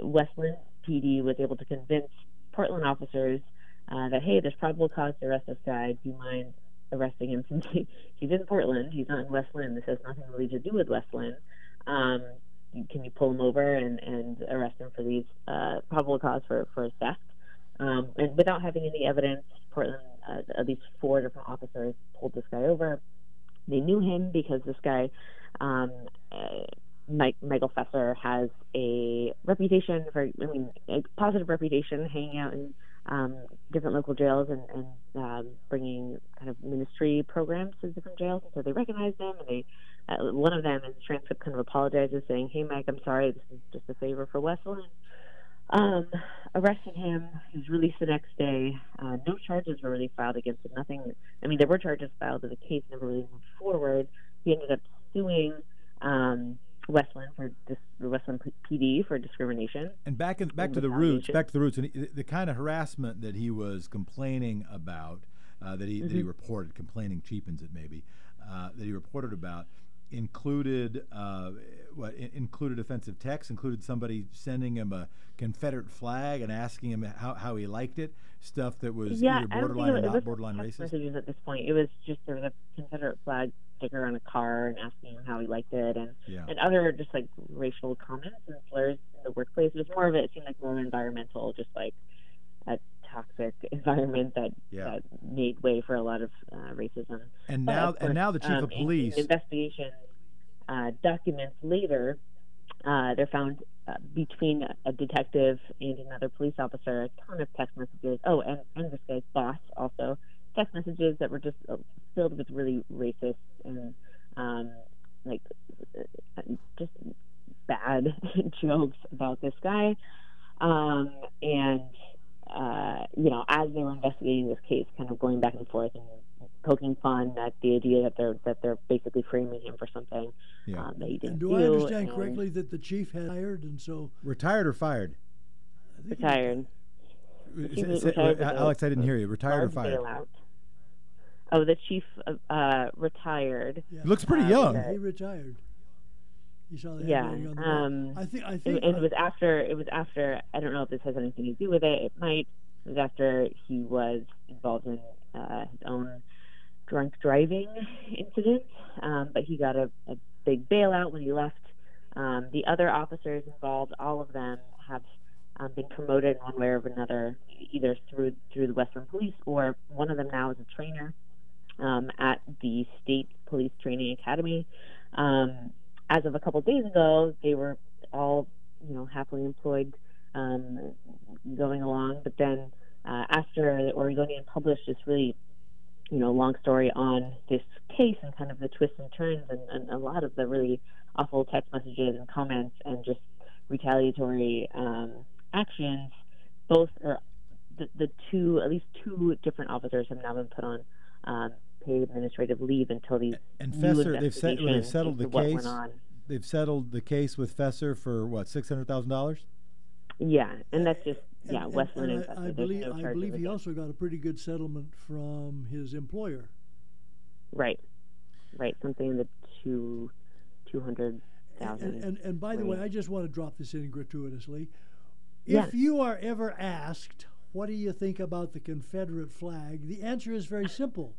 West Linn PD was able to convince Portland officers uh, that hey, there's probable cause to arrest this guy. Do you mind arresting him since he, he's in Portland? He's not in West Linn. This has nothing really to do with West Linn. Um, can you pull him over and, and arrest him for these uh, probable cause for for theft? Um, and without having any evidence, Portland, uh, at least four different officers pulled this guy over. They knew him because this guy, um, uh, Mike, Michael Fesser, has a reputation for, I mean, a positive reputation hanging out in um, different local jails and, and um, bringing kind of ministry programs to different jails. And So they recognized him, and they uh, one of them in the transcript kind of apologizes, saying, "Hey, Mike, I'm sorry. This is just a favor for West Linn." Um, arrested him. He was released the next day. Uh, no charges were really filed against him. Nothing. I mean, there were charges filed, but the case never really moved forward. He ended up suing um, West Linn for dis- West Linn PD for discrimination. And back in, back to the roots, back to the roots, and the, the kind of harassment that he was complaining about, uh, that he Mm-hmm. that he reported, complaining cheapens it maybe, uh, that he reported about, included uh, what in- included offensive text, included somebody sending him a Confederate flag and asking him how, how he liked it, stuff that was yeah, either I don't think borderline or not borderline racist. messages at this point. It was just there was a Confederate flag sticker on a car and asking him how he liked it, and Yeah. and other just like racial comments and slurs in the workplace. It was more of it, it seemed like more environmental, just like a toxic environment that Yeah. that made way for a lot of uh, racism. And But now of and now the chief um, of in- in police. investigation uh, documents later, uh, they're found uh, between a detective and another police officer a ton of text messages. Oh, and, and this guy's boss also text messages that were just uh, filled with really racist and um, like uh, just bad jokes about this guy. Um, and uh, you know, as they were investigating this case, kind of going back and forth and poking fun at the idea that they're that they're basically framing him for something Yeah. um, that he didn't And do do. I understand and correctly that the chief had hired, and so Retired or fired? I think he- Retired. He was say- retired with Alex, I didn't hear you. Retired or fired? bailout. Oh, the chief uh, retired. Yeah. He looks pretty Uh, young. okay. He retired. You saw Yeah, handwriting on the wall. um, I think. I And, think. and it was after. It was after. I don't know if this has anything to do with it. It might. It was after he was involved in uh, his own drunk driving incident, um, but he got a, a big bailout when he left. Um, the other officers involved, all of them, have um, been promoted in one way or another, either through through the Western Police or one of them now is a trainer um, at the State Police Training Academy. Um, as of a couple days ago, they were all, you know, happily employed, um, going along. But then, uh, after the Oregonian published this really, you know, long story on this case and kind of the twists and turns and, and a lot of the really awful text messages and comments and just retaliatory um, actions, both or the, the two, at least two different officers have now been put on um, paid administrative leave until these And new Fesser, they've, set, they've settled the case. Went on. They've settled the case with Fesser for what six hundred thousand dollars. Yeah, and that's just yeah, and, West Linn and, and, I, I believe. no I believe he also got a pretty good settlement from his employer. right, right, something in the two two hundred And, thousand. and, and by the way. I just want to drop this in gratuitously. Yeah. If you are ever asked, what do you think about the Confederate flag? The answer is very simple.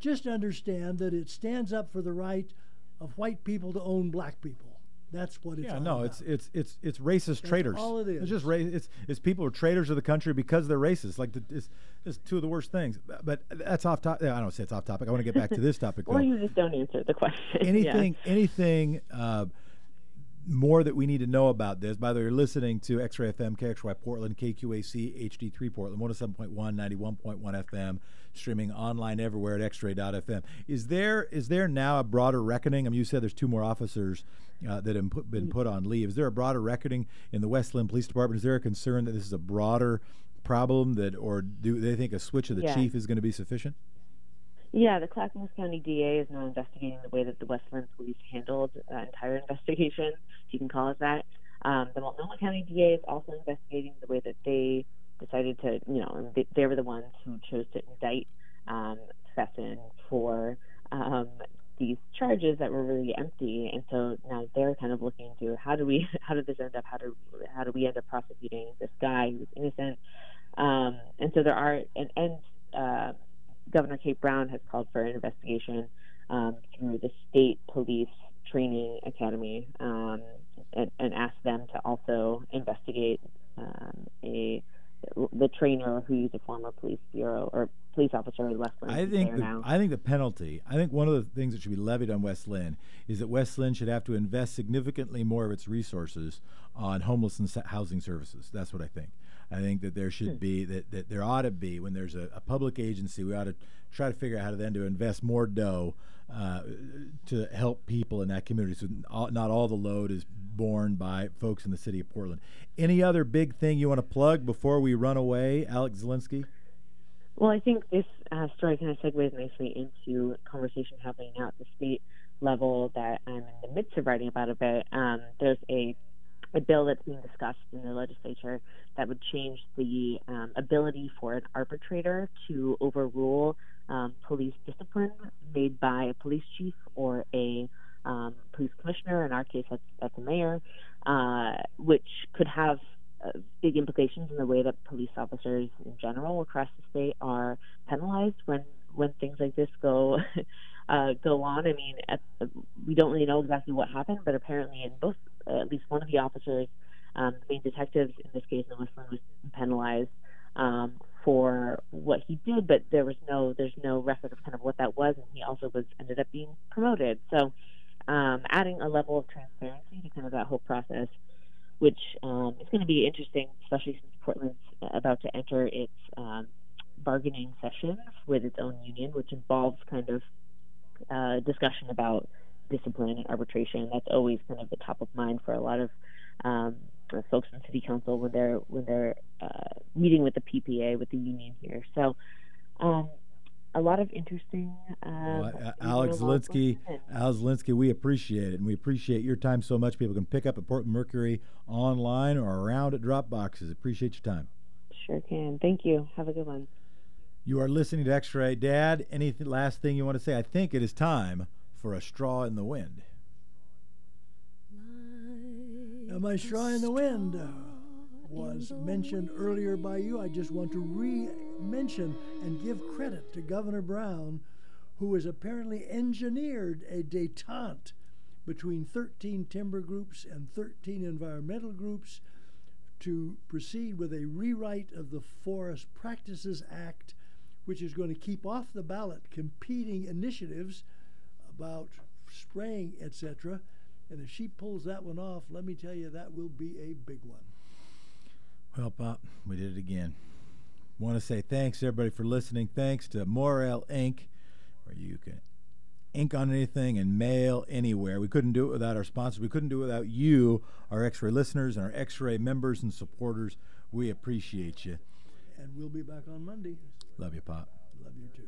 Just understand that it stands up for the right of white people to own black people. That's what it's Yeah, all no, about. it's it's it's it's racist traitors. all it It's just is. ra- it's it's people are traitors of the country because they're racist. Like the, it's, it's two of the worst things. But that's off topic. I don't say it's off topic. I want to get back to this topic. or though. you just don't answer the question. Yeah. anything anything uh, more that we need to know about this by the way you're listening to x-ray fm kxry portland kqac hd3 portland 107.1 91.1 fm streaming online everywhere at x-ray.fm is there is there now a broader reckoning? I mean you said there's two more officers uh, that have put, been put on leave. Is there a broader reckoning in the west linn police department? Is there a concern that this is a broader problem that or do they think a switch of the Yeah. chief is going to be sufficient? Yeah, the Clackamas County DA is now investigating the way that the West Linn Police handled the entire investigation, if you can call it that. Um, the Multnomah County DA is also investigating the way that they decided to, you know, they, they were the ones who chose to indict um, for um, these charges that were really empty, and so now they're kind of looking into how do we, how did this end up? How do how do we end up prosecuting this guy who's innocent? Um, and so there are, and, and uh, Governor Kate Brown has called for an investigation um, through the state police training academy um, and, and asked them to also investigate um, a the trainer who used a former police bureau or police officer West Linn. I think the, now. I think the penalty. I think one of the things that should be levied on West Linn is that West Linn should have to invest significantly more of its resources on homeless and housing services. That's what I think. I think that there should Hmm. be that, that there ought to be when there's a, a public agency, we ought to try to figure out how to then to invest more dough uh, to help people in that community, so not all the load is borne by folks in the city of Portland. Any other big thing you want to plug before we run away, Alex Zielinski? Well, I think this uh, story kind of segues nicely into conversation happening now at the state level that I'm in the midst of writing about a bit. Um, there's a a bill that's being discussed in the legislature that would change the um, ability for an arbitrator to overrule um, police discipline made by a police chief or a um, police commissioner. In our case, that's, a mayor, uh, which could have uh, big implications in the way that police officers in general across the state are penalized when when things like this go uh, go on. I mean, at, we don't really know exactly what happened, but apparently, in both uh, at least one of the officers, um, the main detectives in this case, in West Linn, was penalized um, for what he did, but there was no there's no record of kind of what that was, and he also was ended up being promoted. So, um, adding a level of transparency to kind of that whole process which um, is going to be interesting, especially since Portland's about to enter its um, bargaining session with its own union, which involves kind of uh, discussion about discipline and arbitration. That's always kind of the top of mind for a lot of um, folks in city council when they're when they're uh, meeting with the PPA with the union here. So. Um, a lot of interesting. Uh, Well, things Alex on. Zielinski, Alex Zielinski, we appreciate it, and we appreciate your time so much. People can pick up at Portland Mercury online or around at drop boxes. Appreciate your time. Sure can. Thank you. Have a good one. You are listening to X-Ray. Dad, any th- last thing you want to say? I think it is time for a straw in the wind. Am I straw in the wind was mentioned earlier by you. I just want to re mention and give credit to Governor Brown, who has apparently engineered a detente between 13 timber groups and 13 environmental groups to proceed with a rewrite of the Forest Practices Act, which is going to keep off the ballot competing initiatives about spraying, etc. And if she pulls that one off, let me tell you, that will be a big one. Well, Pop, we did it again. Want to say thanks everybody for listening. Thanks to Morel Ink., where you can ink on anything and mail anywhere. We couldn't do it without our sponsors. We couldn't do it without you, our X-Ray listeners and our X-Ray members and supporters. We appreciate you. And we'll be back on Monday. Love you, Pop. Love you too.